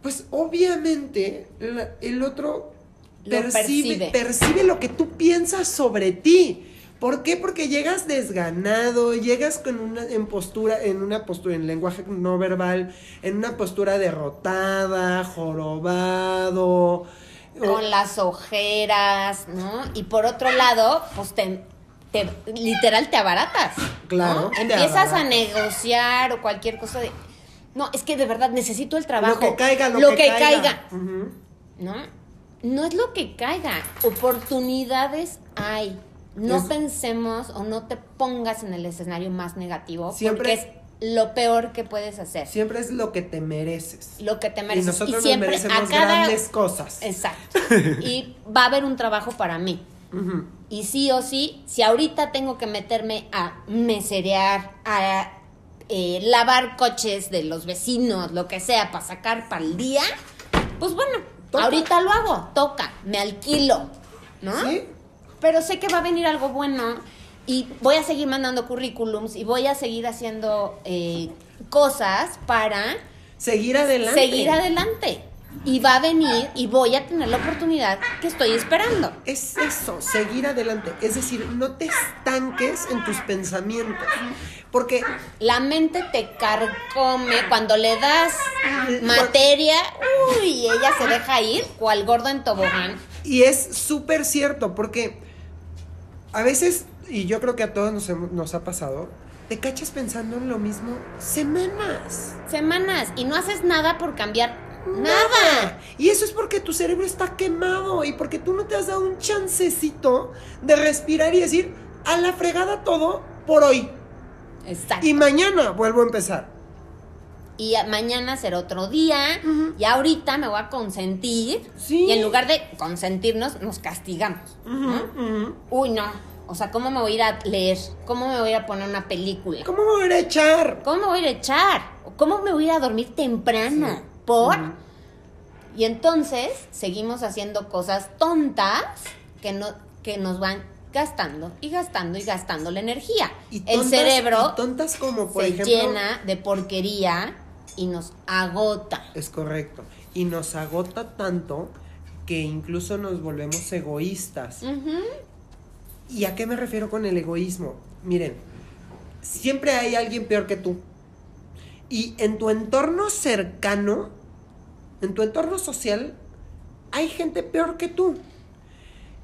pues obviamente la- el otro Lo percibe, percibe. percibe lo que tú piensas sobre ti. ¿Por qué? Porque llegas desganado, llegas con una en postura, en una postura, en lenguaje no verbal, en una postura derrotada, jorobado. o- con las ojeras, ¿no? Y por otro lado, pues te, te- literal te abaratas. Claro, Empiezas a negociar o cualquier cosa de. No, es que de verdad necesito el trabajo. Lo que caiga, lo, que, caiga. Ujú. ¿No? No es lo que caiga. Oportunidades hay. No Es- pensemos o no te pongas en el escenario más negativo. Siempre- porque es lo peor que puedes hacer. Siempre es lo que te mereces. Lo que te Y mereces. nosotros nos siempre merecemos a cada. grandes cosas. Exacto. Y va a haber un trabajo para mí. Y sí o sí, si ahorita tengo que meterme a meserear, a eh, lavar coches de los vecinos, lo que sea, para sacar para el día, pues bueno, Toca. ahorita lo hago, toca, me alquilo, ¿no? ¿Sí? Pero sé que va a venir algo bueno y voy a seguir mandando currículums y voy a seguir haciendo eh, cosas para Seguir adelante. seguir adelante. y va a venir y voy a tener la oportunidad que estoy esperando. Es eso, seguir adelante. Es decir, no te estanques en tus pensamientos. Porque la mente te carcome cuando le das materia, uy, ella se deja ir, cual gordo en tobogán. Y es súper cierto, porque a veces, y yo creo que a todos nos, nos ha pasado, te cachas pensando en lo mismo semanas. Semanas, y no haces nada por cambiar Nada. Y eso es porque tu cerebro está quemado y porque tú no te has dado un chancecito de respirar y decir, a la fregada todo por hoy. Exacto. Y mañana vuelvo a empezar. Y mañana será otro día. Y ahorita me voy a consentir. Sí. Y en lugar de consentirnos, nos castigamos. Uy, no. O sea, ¿cómo me voy a ir a leer? ¿Cómo me voy a poner una película? ¿Cómo me voy a ir a echar? ¿Cómo me voy a ir a echar? ¿Cómo me voy a ir a dormir temprano? ¿Por? Y entonces seguimos haciendo cosas tontas que, no, que nos van gastando y gastando y gastando la energía. el cerebro tontas como se llena de porquería y nos agota. Es correcto. Y nos agota tanto que incluso nos volvemos egoístas. ¿Y a qué me refiero con el egoísmo? Miren, siempre hay alguien peor que tú. Y en tu entorno cercano, en tu entorno social, hay gente peor que tú.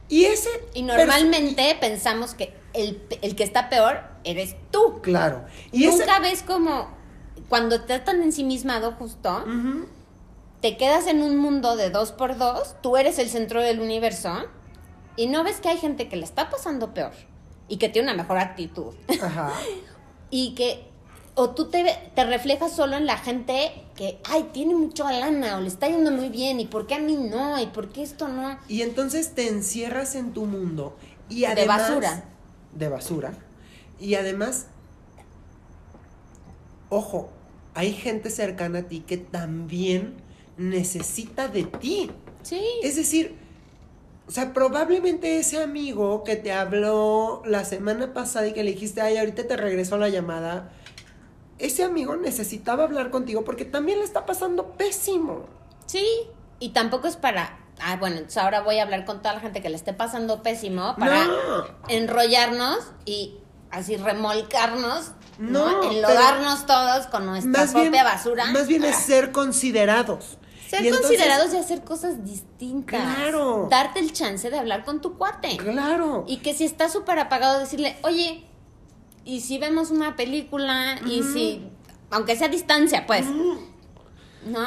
Y ese... Y normalmente pensamos que el, que está peor eres tú. Claro. Y Nunca ves como cuando estás tan ensimismado justo, te quedas en un mundo de dos por dos, tú eres el centro del universo y no ves que hay gente que le está pasando peor y que tiene una mejor actitud. Ajá. y que o tú te, te, reflejas solo en la gente que, ay, tiene mucho lana o le está yendo muy bien y por qué a mí no y por qué esto no. Y entonces te encierras en tu mundo y además... De basura. De basura. Y además, ojo, hay gente cercana a ti que también necesita de ti. Sí. Es decir, o sea, probablemente ese amigo que te habló la semana pasada y que le dijiste, ay, ahorita te regresó la llamada ese amigo necesitaba hablar contigo porque también le está pasando pésimo. Sí, y tampoco es para, ah, bueno, entonces ahora voy a hablar con toda la gente que le esté pasando pésimo para enrollarnos y así remolcarnos, ¿no? Enlodarnos todos con nuestra propia basura. Más bien es ah. ser considerados. Ser considerados y hacer cosas distintas. Claro. Darte el chance de hablar con tu cuate. Claro. Y que si está súper apagado, decirle, oye, y si vemos una película y si, aunque sea a distancia, pues, ¿no?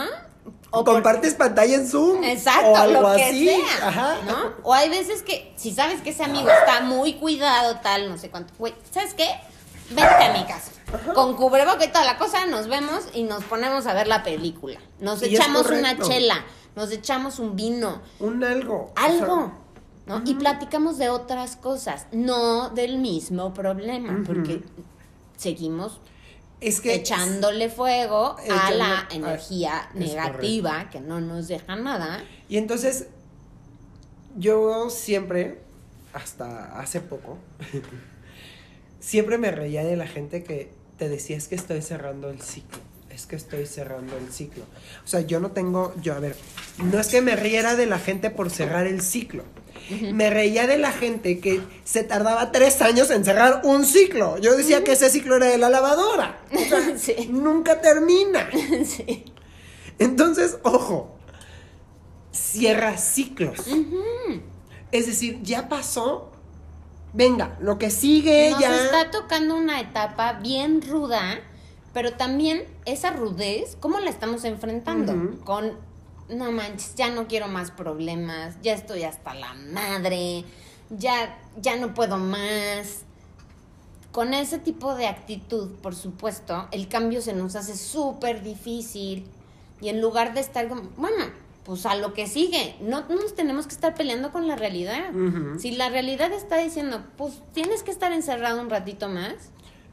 O compartes pantalla en Zoom. Exacto, o algo lo que así. sea. Ajá. ¿no? O hay veces que, si sabes que ese amigo está muy cuidado, tal, no sé cuánto. Güey, ¿sabes qué? Vente a mi casa. Con cubreboca y toda la cosa, nos vemos y nos ponemos a ver la película. Nos echamos una chela, nos echamos un vino. Un algo. Algo. Y platicamos de otras cosas, no del mismo problema, porque seguimos echándole fuego a la energía negativa que no nos deja nada. Y entonces, yo siempre, hasta hace poco, siempre me reía de la gente que te decía es que estoy cerrando el ciclo. Es que estoy cerrando el ciclo. O sea, yo no tengo, yo a ver, no es que me riera de la gente por cerrar el ciclo me reía de la gente que se tardaba tres años en cerrar un ciclo. Yo decía que ese ciclo era de la lavadora. Nunca termina. Entonces, ojo, cierra ciclos. Es decir, ya pasó. Venga, lo que sigue Nos ya. está tocando una etapa bien ruda, pero también esa rudez, ¿cómo la estamos enfrentando? Con no manches, ya no quiero más problemas, ya estoy hasta la madre, ya, ya no puedo más. Con ese tipo de actitud, por supuesto, el cambio se nos hace súper difícil. Y en lugar de estar como, bueno, pues a lo que sigue, no, nos tenemos que estar peleando con la realidad. Si la realidad está diciendo, pues tienes que estar encerrado un ratito más,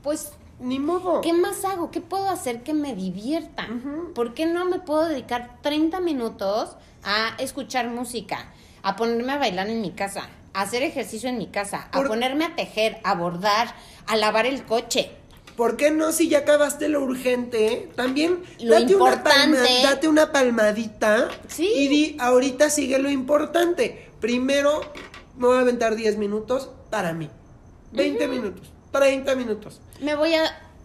pues ni modo. ¿Qué más hago? ¿Qué puedo hacer que me divierta? ¿Por qué no me puedo dedicar 30 minutos a escuchar música, a ponerme a bailar en mi casa, a hacer ejercicio en mi casa, a ponerme a tejer, a bordar, a lavar el coche? ¿Por qué no si ya acabaste lo urgente? También Lo date, una importante. palma- date una palmadita Sí. y di, ahorita sigue lo importante. Primero me voy a aventar 10 minutos para mí. 20 minutos, 30 minutos. Me voy a.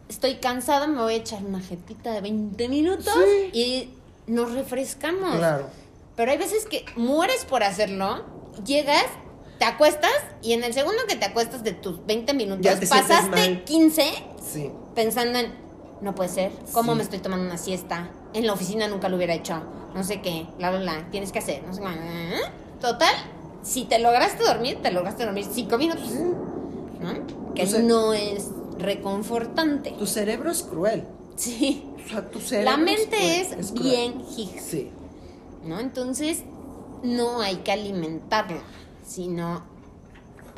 Estoy cansada, me voy a echar una jetita de 20 minutos Sí. y nos refrescamos. Claro. Pero hay veces que mueres por hacerlo, llegas, te acuestas y en el segundo que te acuestas de tus 20 minutos, Ya te sientes pasaste mal. 15 Sí. pensando en, no puede ser, ¿cómo Sí. me estoy tomando una siesta? En la oficina nunca lo hubiera hecho, no sé qué, bla, bla, bla, tienes que hacer, no sé qué. Total, si te lograste dormir, te lograste dormir 5 minutos, ¿no? Que O sea- no es reconfortante. Tu cerebro es cruel. Sí. O sea, tu cerebro La mente es, cruel, cruel. bien hija. Sí. ¿no? Entonces, no hay que alimentarlo, sino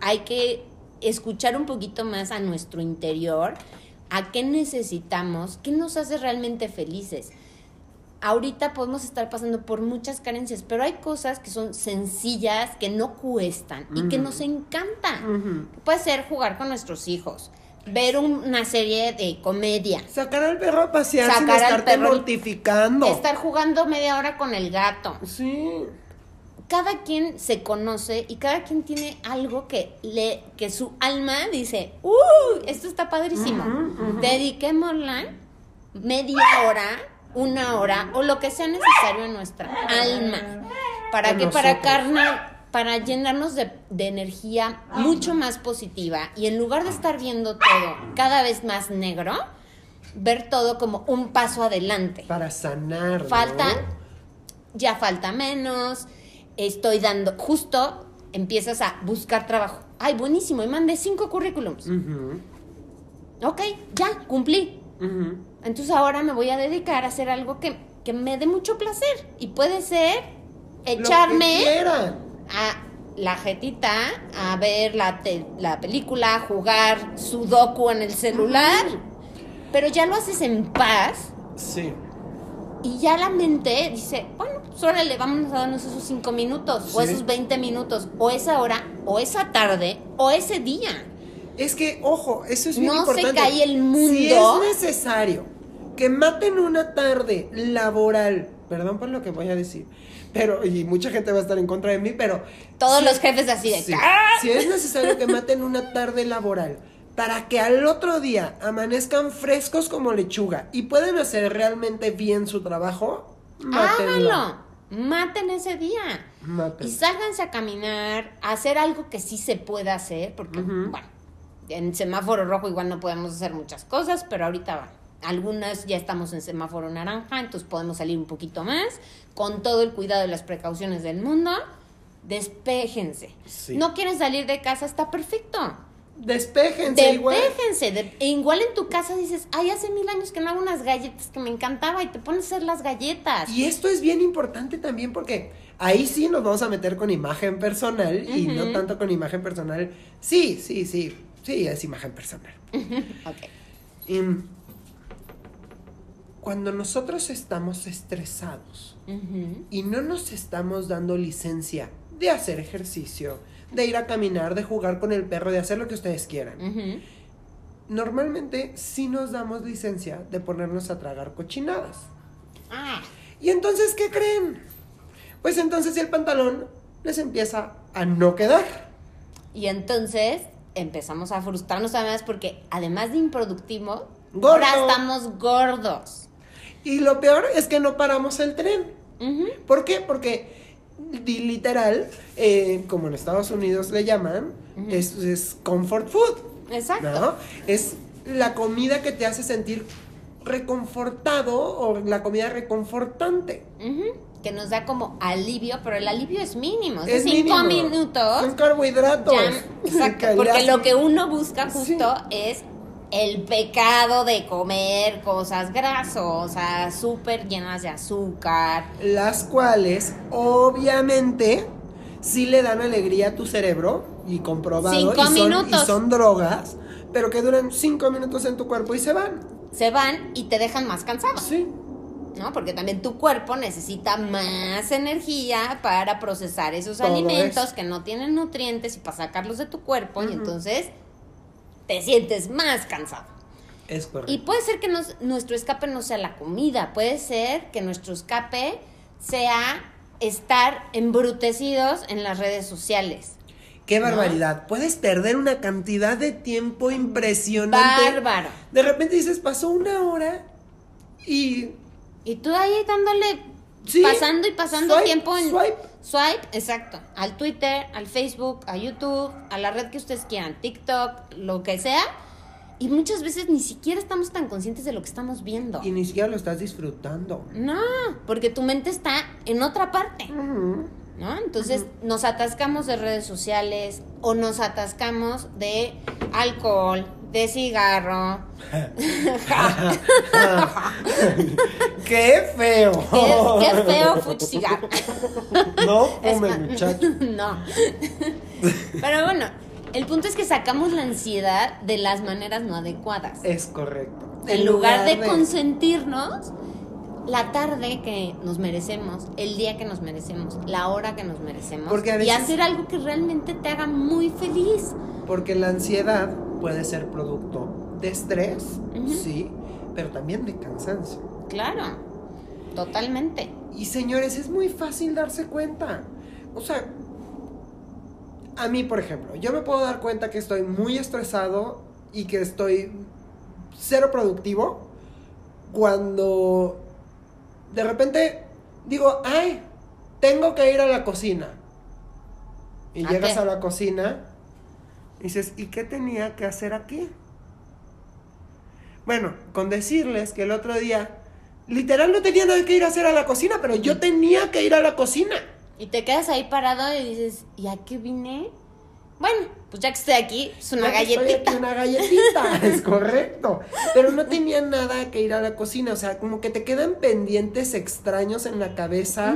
hay que escuchar un poquito más a nuestro interior, a qué necesitamos, qué nos hace realmente felices. Ahorita podemos estar pasando por muchas carencias, pero hay cosas que son sencillas, que no cuestan y que nos encantan. Puede ser jugar con nuestros hijos, ver un- una serie de comedia, Sacar al perro a pasear sin Sacar al estarte perro- mortificando. estar jugando media hora con el gato. Sí. Cada quien se conoce y cada quien tiene algo que le que su alma dice, "Uh, esto está padrísimo." Dediquémosla media hora, una hora o lo que sea necesario en nuestra alma. ¿Para En que Para carna para llenarnos de, de energía mucho más positiva y en lugar de estar viendo todo cada vez más negro, ver todo como un paso adelante Para sanar. ¿no? falta, ya falta menos, estoy dando, justo empiezas a buscar trabajo. Ay, buenísimo, y mandé cinco currículums. Ujú, Ok, ya, cumplí. ujú. Entonces ahora me voy a dedicar a hacer algo que, que me dé mucho placer. Y puede ser echarme a la jetita, a ver la, te- la película, a jugar sudoku en el celular. Pero ya lo haces en paz Sí. Y ya la mente dice, bueno, pues órale, vámonos a darnos esos cinco minutos, o Sí. esos 20 minutos, o esa hora, o esa tarde, o ese día. Es que, ojo, eso es bien No se importante. cae el mundo. Si es necesario que maten una tarde laboral, perdón por lo que voy a decir, pero, y mucha gente va a estar en contra de mí, pero. Todos si- los jefes así de, sí, si es necesario que maten una tarde laboral para que al otro día amanezcan frescos como lechuga y puedan hacer realmente bien su trabajo, mátenlo. háganlo, maten ese día. Y sálganse a caminar, a hacer algo que sí se pueda hacer, porque, bueno, en semáforo rojo igual no podemos hacer muchas cosas, pero ahorita algunas ya estamos en semáforo naranja, entonces podemos salir un poquito más, con todo el cuidado y las precauciones del mundo. Despéjense. Sí. No quieren salir de casa, está perfecto. Despéjense igual. Despéjense. De- igual en tu casa dices, ay, hace mil años que no hago unas galletas que me encantaba y te pones a hacer las galletas. Y esto es bien importante también porque ahí sí nos vamos a meter con imagen personal y no tanto con imagen personal. Sí, sí, sí, sí, es imagen personal. Ok. Y, mm, cuando nosotros estamos estresados y no nos estamos dando licencia de hacer ejercicio, de ir a caminar, de jugar con el perro, de hacer lo que ustedes quieran, normalmente sí nos damos licencia de ponernos a tragar cochinadas. Ah, ¿Y entonces qué creen? Pues entonces el pantalón les empieza a no quedar. y entonces empezamos a frustrarnos además porque además de improductivo, Gordo. ahora estamos gordos. Y lo peor es que no paramos el tren. ¿Por qué? Porque literal, eh, como en Estados Unidos le llaman, es, es comfort food. Exacto. ¿no? Es la comida que te hace sentir reconfortado o la comida reconfortante. Que nos da como alivio, pero el alivio es mínimo. Es cinco mínimo. minutos. Son carbohidratos. ya- exacto. Porque lo que uno busca Sí. justo es el pecado de comer cosas grasosas, súper llenas de azúcar. las cuales obviamente sí le dan alegría a tu cerebro y comprobado Cinco y, son, minutos. y son drogas, pero que duran cinco minutos en tu cuerpo y se van. Se van y te dejan más cansado. Sí. ¿no? Porque también tu cuerpo necesita más energía para procesar esos Todo alimentos que no tienen nutrientes y para sacarlos de tu cuerpo y entonces te sientes más cansado. Es correcto. Y puede ser que nos- nuestro escape no sea la comida, puede ser que nuestro escape sea estar embrutecidos en las redes sociales. Qué ¿no? barbaridad. Puedes perder una cantidad de tiempo impresionante. Bárbaro. De repente dices, pasó una hora y. Y tú ahí dándole, Sí, pasando y pasando swipe, tiempo en swipe. swipe, exacto, al Twitter, al Facebook, a YouTube, a la red que ustedes quieran, TikTok, lo que sea. Y muchas veces ni siquiera estamos tan conscientes de lo que estamos viendo. Y ni siquiera lo estás disfrutando. No, porque tu mente está en otra parte. ¿no? Entonces nos atascamos de redes sociales o nos atascamos de alcohol, de cigarro. ¡Qué feo! qué, qué feo fuchi cigarro. No muchacho. no. Pero bueno, el punto es que sacamos la ansiedad de las maneras no adecuadas. Es correcto. En lugar de consentirnos la tarde que nos merecemos, el día que nos merecemos, la hora que nos merecemos Porque a y hacer algo que realmente te haga muy feliz. Porque la ansiedad puede ser producto de estrés, sí, pero también de cansancio. Claro, totalmente. Y señores, es muy fácil darse cuenta. O sea, a mí, por ejemplo, yo me puedo dar cuenta que estoy muy estresado y que estoy cero productivo cuando de repente digo, ay, tengo que ir a la cocina. Y ¿A llegas qué? a la cocina y dices, ¿y qué tenía que hacer aquí? Bueno, con decirles que el otro día, literal no tenía nada que ir a hacer a la cocina, pero yo tenía que ir a la cocina. Y te quedas ahí parado y dices, ¿y a qué vine? Bueno, pues ya que estoy aquí, es una Ya galletita. aquí, una galletita, es correcto. Pero no tenía nada que ir a la cocina, o sea, como que te quedan pendientes extraños en la cabeza.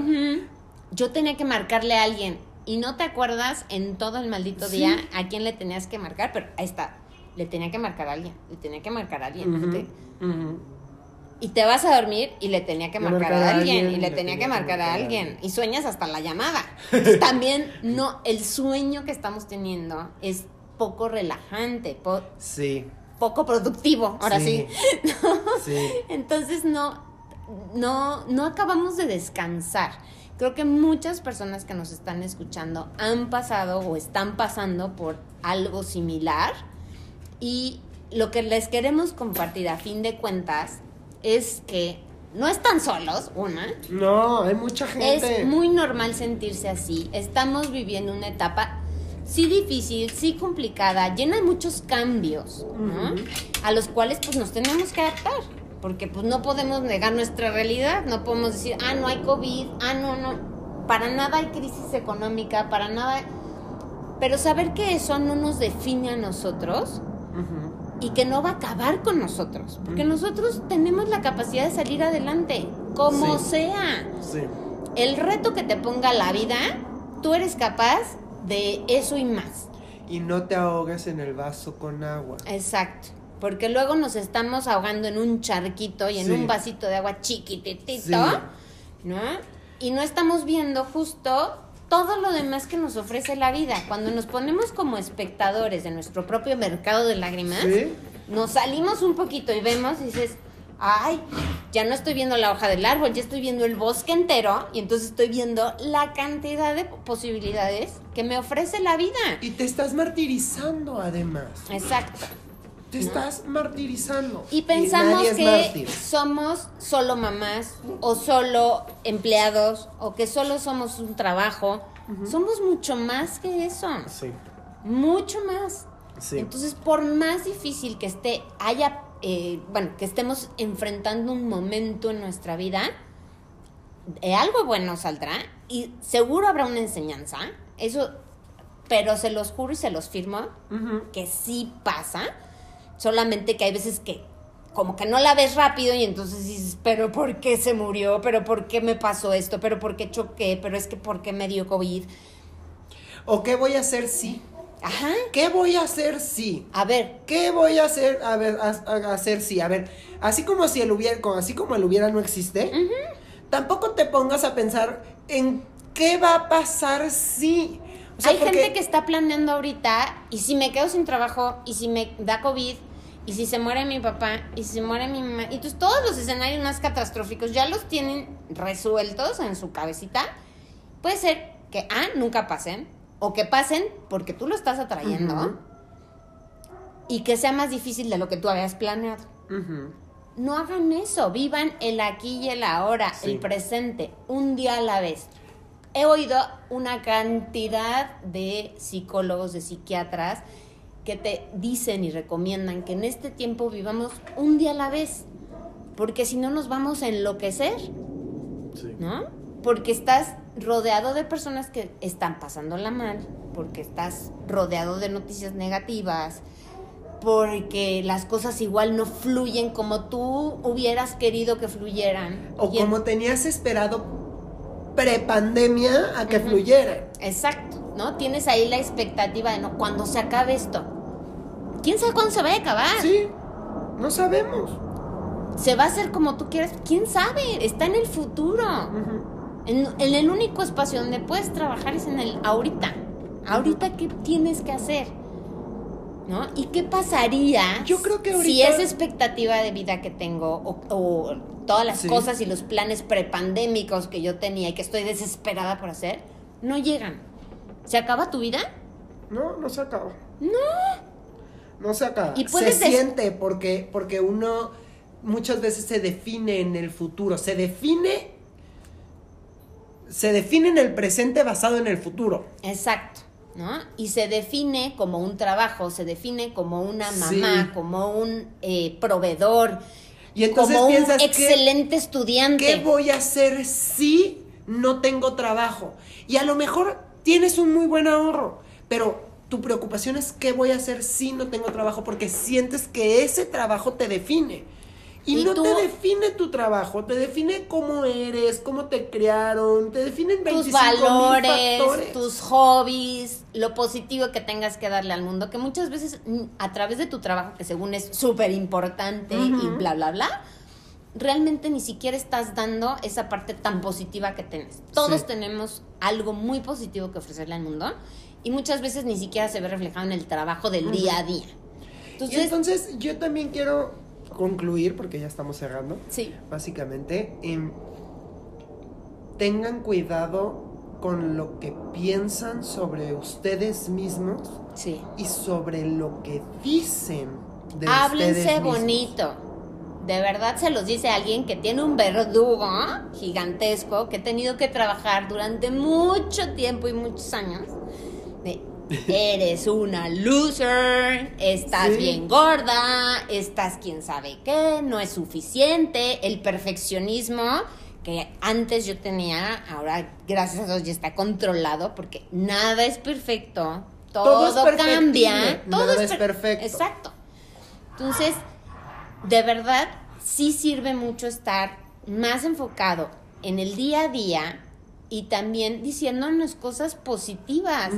Yo tenía que marcarle a alguien y no te acuerdas en todo el maldito Sí. día a quién le tenías que marcar, pero ahí está. Le tenía que marcar a alguien, le tenía que marcar a alguien. Te-. Y te vas a dormir y le tenía que marcar marcar a a alguien, y le tenía que marcar a alguien. alguien. Y sueñas hasta la llamada. Entonces, también no, el sueño que estamos teniendo es poco relajante, po- Sí. poco productivo, ahora sí. Sí. Entonces no, no, no acabamos de descansar. Creo que muchas personas que nos están escuchando han pasado o están pasando por algo similar. Y lo que les queremos compartir a fin de cuentas es que no están solos, una. No, hay mucha gente. Es muy normal sentirse así. Estamos viviendo una etapa sí difícil, sí complicada, llena de muchos cambios. A los cuales pues nos tenemos que adaptar, porque pues no podemos negar nuestra realidad, no podemos decir, ah, no hay COVID, ah, no, no, para nada hay crisis económica, para nada... Pero saber que eso no nos define a nosotros y que no va a acabar con nosotros, porque Ujú. nosotros tenemos la capacidad de salir adelante, como Sí. sea Sí. el reto que te ponga la vida, tú eres capaz de eso y más. Y no te ahogues en el vaso con agua. Exacto. Porque luego nos estamos ahogando en un charquito y en Sí. un vasito de agua chiquititito, Sí. ¿no? Y no estamos viendo justo todo lo demás que nos ofrece la vida. Cuando nos ponemos como espectadores de nuestro propio mercado de lágrimas, Sí. nos salimos un poquito y vemos y dices, ay, ya no estoy viendo la hoja del árbol, ya estoy viendo el bosque entero y entonces estoy viendo la cantidad de posibilidades que me ofrece la vida. Y te estás martirizando además. Exacto. Te estás martirizando. Y pensamos que mártir. somos solo mamás o solo empleados o que solo somos un trabajo. Somos mucho más que eso. Sí. Mucho más. Sí. Entonces, por más difícil que esté, haya, eh, bueno, que estemos enfrentando un momento en nuestra vida, de algo bueno saldrá y seguro habrá una enseñanza. Eso, pero se los juro y se los firmo que sí pasa. Solamente que hay veces que como que no la ves rápido y entonces dices, pero ¿por qué se murió? ¿Pero por qué me pasó esto? ¿Pero por qué choqué? ¿Pero es que por qué me dio COVID? ¿O qué voy a hacer si? Ajá. ¿Qué voy a hacer si? A ver, ¿Qué voy a hacer? A ver, a, a- hacer si. A ver, así como si el hubiera, así como el hubiera no existe, tampoco te pongas a pensar en qué va a pasar si. O sea, hay porque- gente que está planeando ahorita y si me quedo sin trabajo y si me da COVID y si se muere mi papá, y si se muere mi mamá, y entonces todos los escenarios más catastróficos ya los tienen resueltos en su cabecita. Puede ser que A, nunca pasen, o que pasen porque tú lo estás atrayendo, y que sea más difícil de lo que tú habías planeado. No hagan eso, vivan el aquí y el ahora, el presente, un día a la vez. He oído una cantidad de psicólogos, de psiquiatras, que te dicen y recomiendan que en este tiempo vivamos un día a la vez, porque si no nos vamos a enloquecer, ¿no? Porque estás rodeado de personas que están pasándola mal, porque estás rodeado de noticias negativas, porque las cosas igual no fluyen como tú hubieras querido que fluyeran. O como tenías esperado prepandemia a que fluyeran. Exacto, ¿no? Tienes ahí la expectativa de no, cuando se acabe esto. ¿Quién sabe cuándo se va a acabar? Sí, no sabemos. ¿Se va a hacer como tú quieres? ¿Quién sabe? Está en el futuro. en, el único espacio donde puedes trabajar es en el ahorita. Ahorita, ¿qué tienes que hacer? ¿No? ¿Y qué pasaría Yo creo que si esa expectativa de vida que tengo o, todas las cosas y los planes prepandémicos que yo tenía y que estoy desesperada por hacer, no llegan? ¿Se acaba tu vida? No, no se acaba. No. No se acaba. ¿Y se siente porque, porque uno muchas veces se define en el futuro. Se define. Se define en el presente basado en el futuro. Exacto. ¿no? Y se define como un trabajo, se define como una mamá, como un eh, proveedor, y entonces como un excelente estudiante. ¿Qué voy a hacer si no tengo trabajo? Y a lo mejor tienes un muy buen ahorro, pero tu preocupación es qué voy a hacer si no tengo trabajo, porque sientes que ese trabajo te define. Y, no te define tu trabajo, te define cómo eres, cómo te criaron, te definen 25 tus valores, tus hobbies, lo positivo que tengas que darle al mundo, que muchas veces mm, a través de tu trabajo, que según es súper importante y bla, bla, bla, realmente ni siquiera estás dando esa parte tan positiva que tienes. Todos tenemos algo muy positivo que ofrecerle al mundo y muchas veces ni siquiera se ve reflejado en el trabajo del día a día. Entonces, entonces yo también quiero concluir, porque ya estamos cerrando. Sí. Básicamente, em, tengan cuidado con lo que piensan sobre ustedes mismos sí. y sobre lo que dicen de Háblense bonito. De verdad se los dice alguien que tiene un verdugo gigantesco que ha tenido que trabajar durante mucho tiempo y muchos años. De, Eres una loser, estás bien gorda, estás quién sabe qué, no es suficiente, el perfeccionismo que antes yo tenía, ahora gracias a Dios ya está controlado porque nada es perfecto, todo, cambia, todo es, perfecto. Exacto. Entonces, de verdad, sí sirve mucho estar más enfocado en el día a día, y también diciéndonos cosas positivas.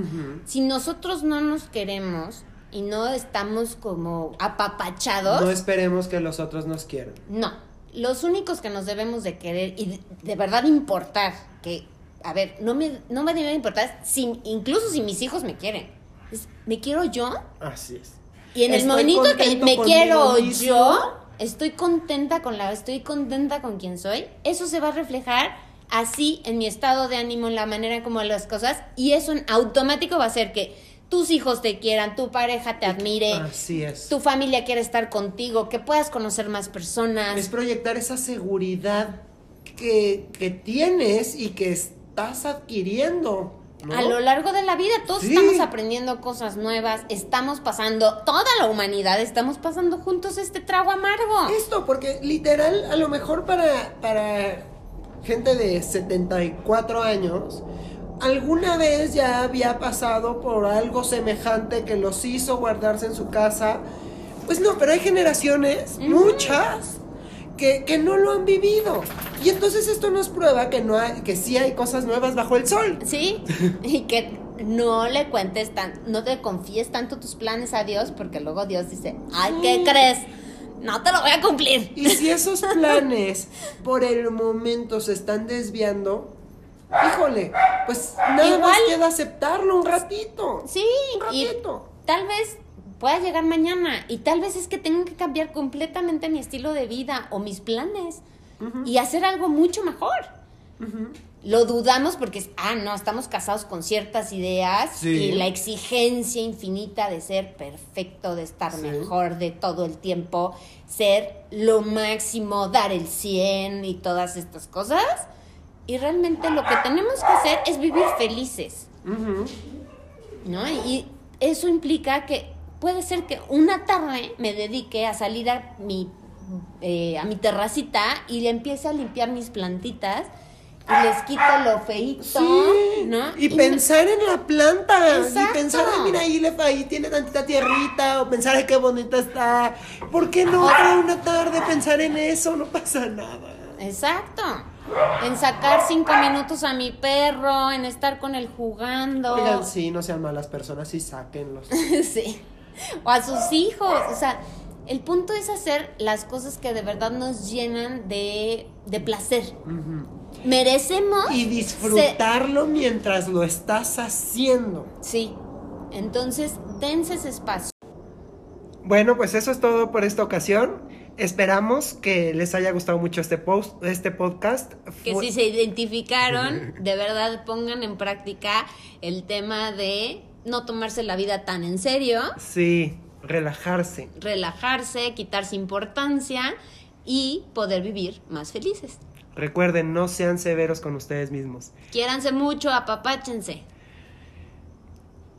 Si nosotros no nos queremos y no estamos como apapachados. No esperemos que los otros nos quieran. No. Los únicos que nos debemos de querer y de, verdad importar, que, a ver, no me, no me debe importar, si, incluso si mis hijos me quieren. ¿Me quiero yo? Así es. Y en el momento que me quiero yo, estoy contenta con la, estoy contenta con quien soy, eso se va a reflejar así en mi estado de ánimo, en la manera como las cosas, y eso en automático va a ser que tus hijos te quieran, tu pareja te admire, así es. tu familia quiere estar contigo, que puedas conocer más personas. Es proyectar esa seguridad que, que tienes y que estás adquiriendo. A lo largo de la vida todos estamos aprendiendo cosas nuevas, estamos pasando, toda la humanidad estamos pasando juntos este trago amargo. Esto, porque literal, a lo mejor para, para gente de 74 años, alguna vez ya había pasado por algo semejante que los hizo guardarse en su casa. Pues no, pero hay generaciones, muchas, que, no lo han vivido. Y entonces esto nos prueba que, no hay, que sí hay cosas nuevas bajo el sol. Sí, y que no le cuentes tan, no te confíes tanto tus planes a Dios, porque luego Dios dice, ay, ¿qué crees? No te lo voy a cumplir. Y si esos planes por el momento se están desviando, híjole, pues nada más queda aceptarlo un ratito. Sí, un ratito. tal vez pueda llegar mañana y tal vez es que tengo que cambiar completamente mi estilo de vida o mis planes y hacer algo mucho mejor. Lo dudamos porque, ah, no, estamos casados con ciertas ideas y la exigencia infinita de ser perfecto, de estar mejor de todo el tiempo, ser lo máximo, dar el 100 y todas estas cosas. Y realmente lo que tenemos que hacer es vivir felices. ¿No? Y eso implica que puede ser que una tarde me dedique a salir a mi, eh, a mi terracita y le empiece a limpiar mis plantitas y les quito lo feito, ¿no? Y, pensar en la planta. Y pensar, mira, ahí, le, ahí tiene tantita tierrita. O pensar, ay, qué bonita está. ¿Por qué no una tarde pensar en eso? No pasa nada. Exacto. En sacar cinco minutos a mi perro, en estar con él jugando. Oigan, sí, no sean malas personas y sáquenlos. sí. o a sus hijos. O sea, el punto es hacer las cosas que de verdad nos llenan de, de placer. Merecemos. Y disfrutarlo mientras lo estás haciendo. Sí. Entonces, dense ese espacio. Bueno, pues eso es todo por esta ocasión. Esperamos que les haya gustado mucho este post, este podcast. Que si se identificaron, de verdad pongan en práctica el tema de no tomarse la vida tan en serio. Sí, relajarse. Relajarse, quitarse importancia y poder vivir más felices. Recuerden, no sean severos con ustedes mismos. Quiéranse mucho, apapáchense.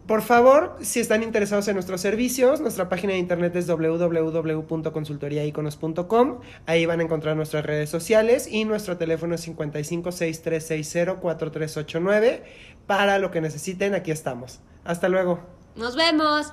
Por favor, si están interesados en nuestros servicios, nuestra página de internet es www.consultoriaiconos.com. Ahí van a encontrar nuestras redes sociales y nuestro teléfono es 5563604389. Para lo que necesiten, aquí estamos. Hasta luego. Nos vemos.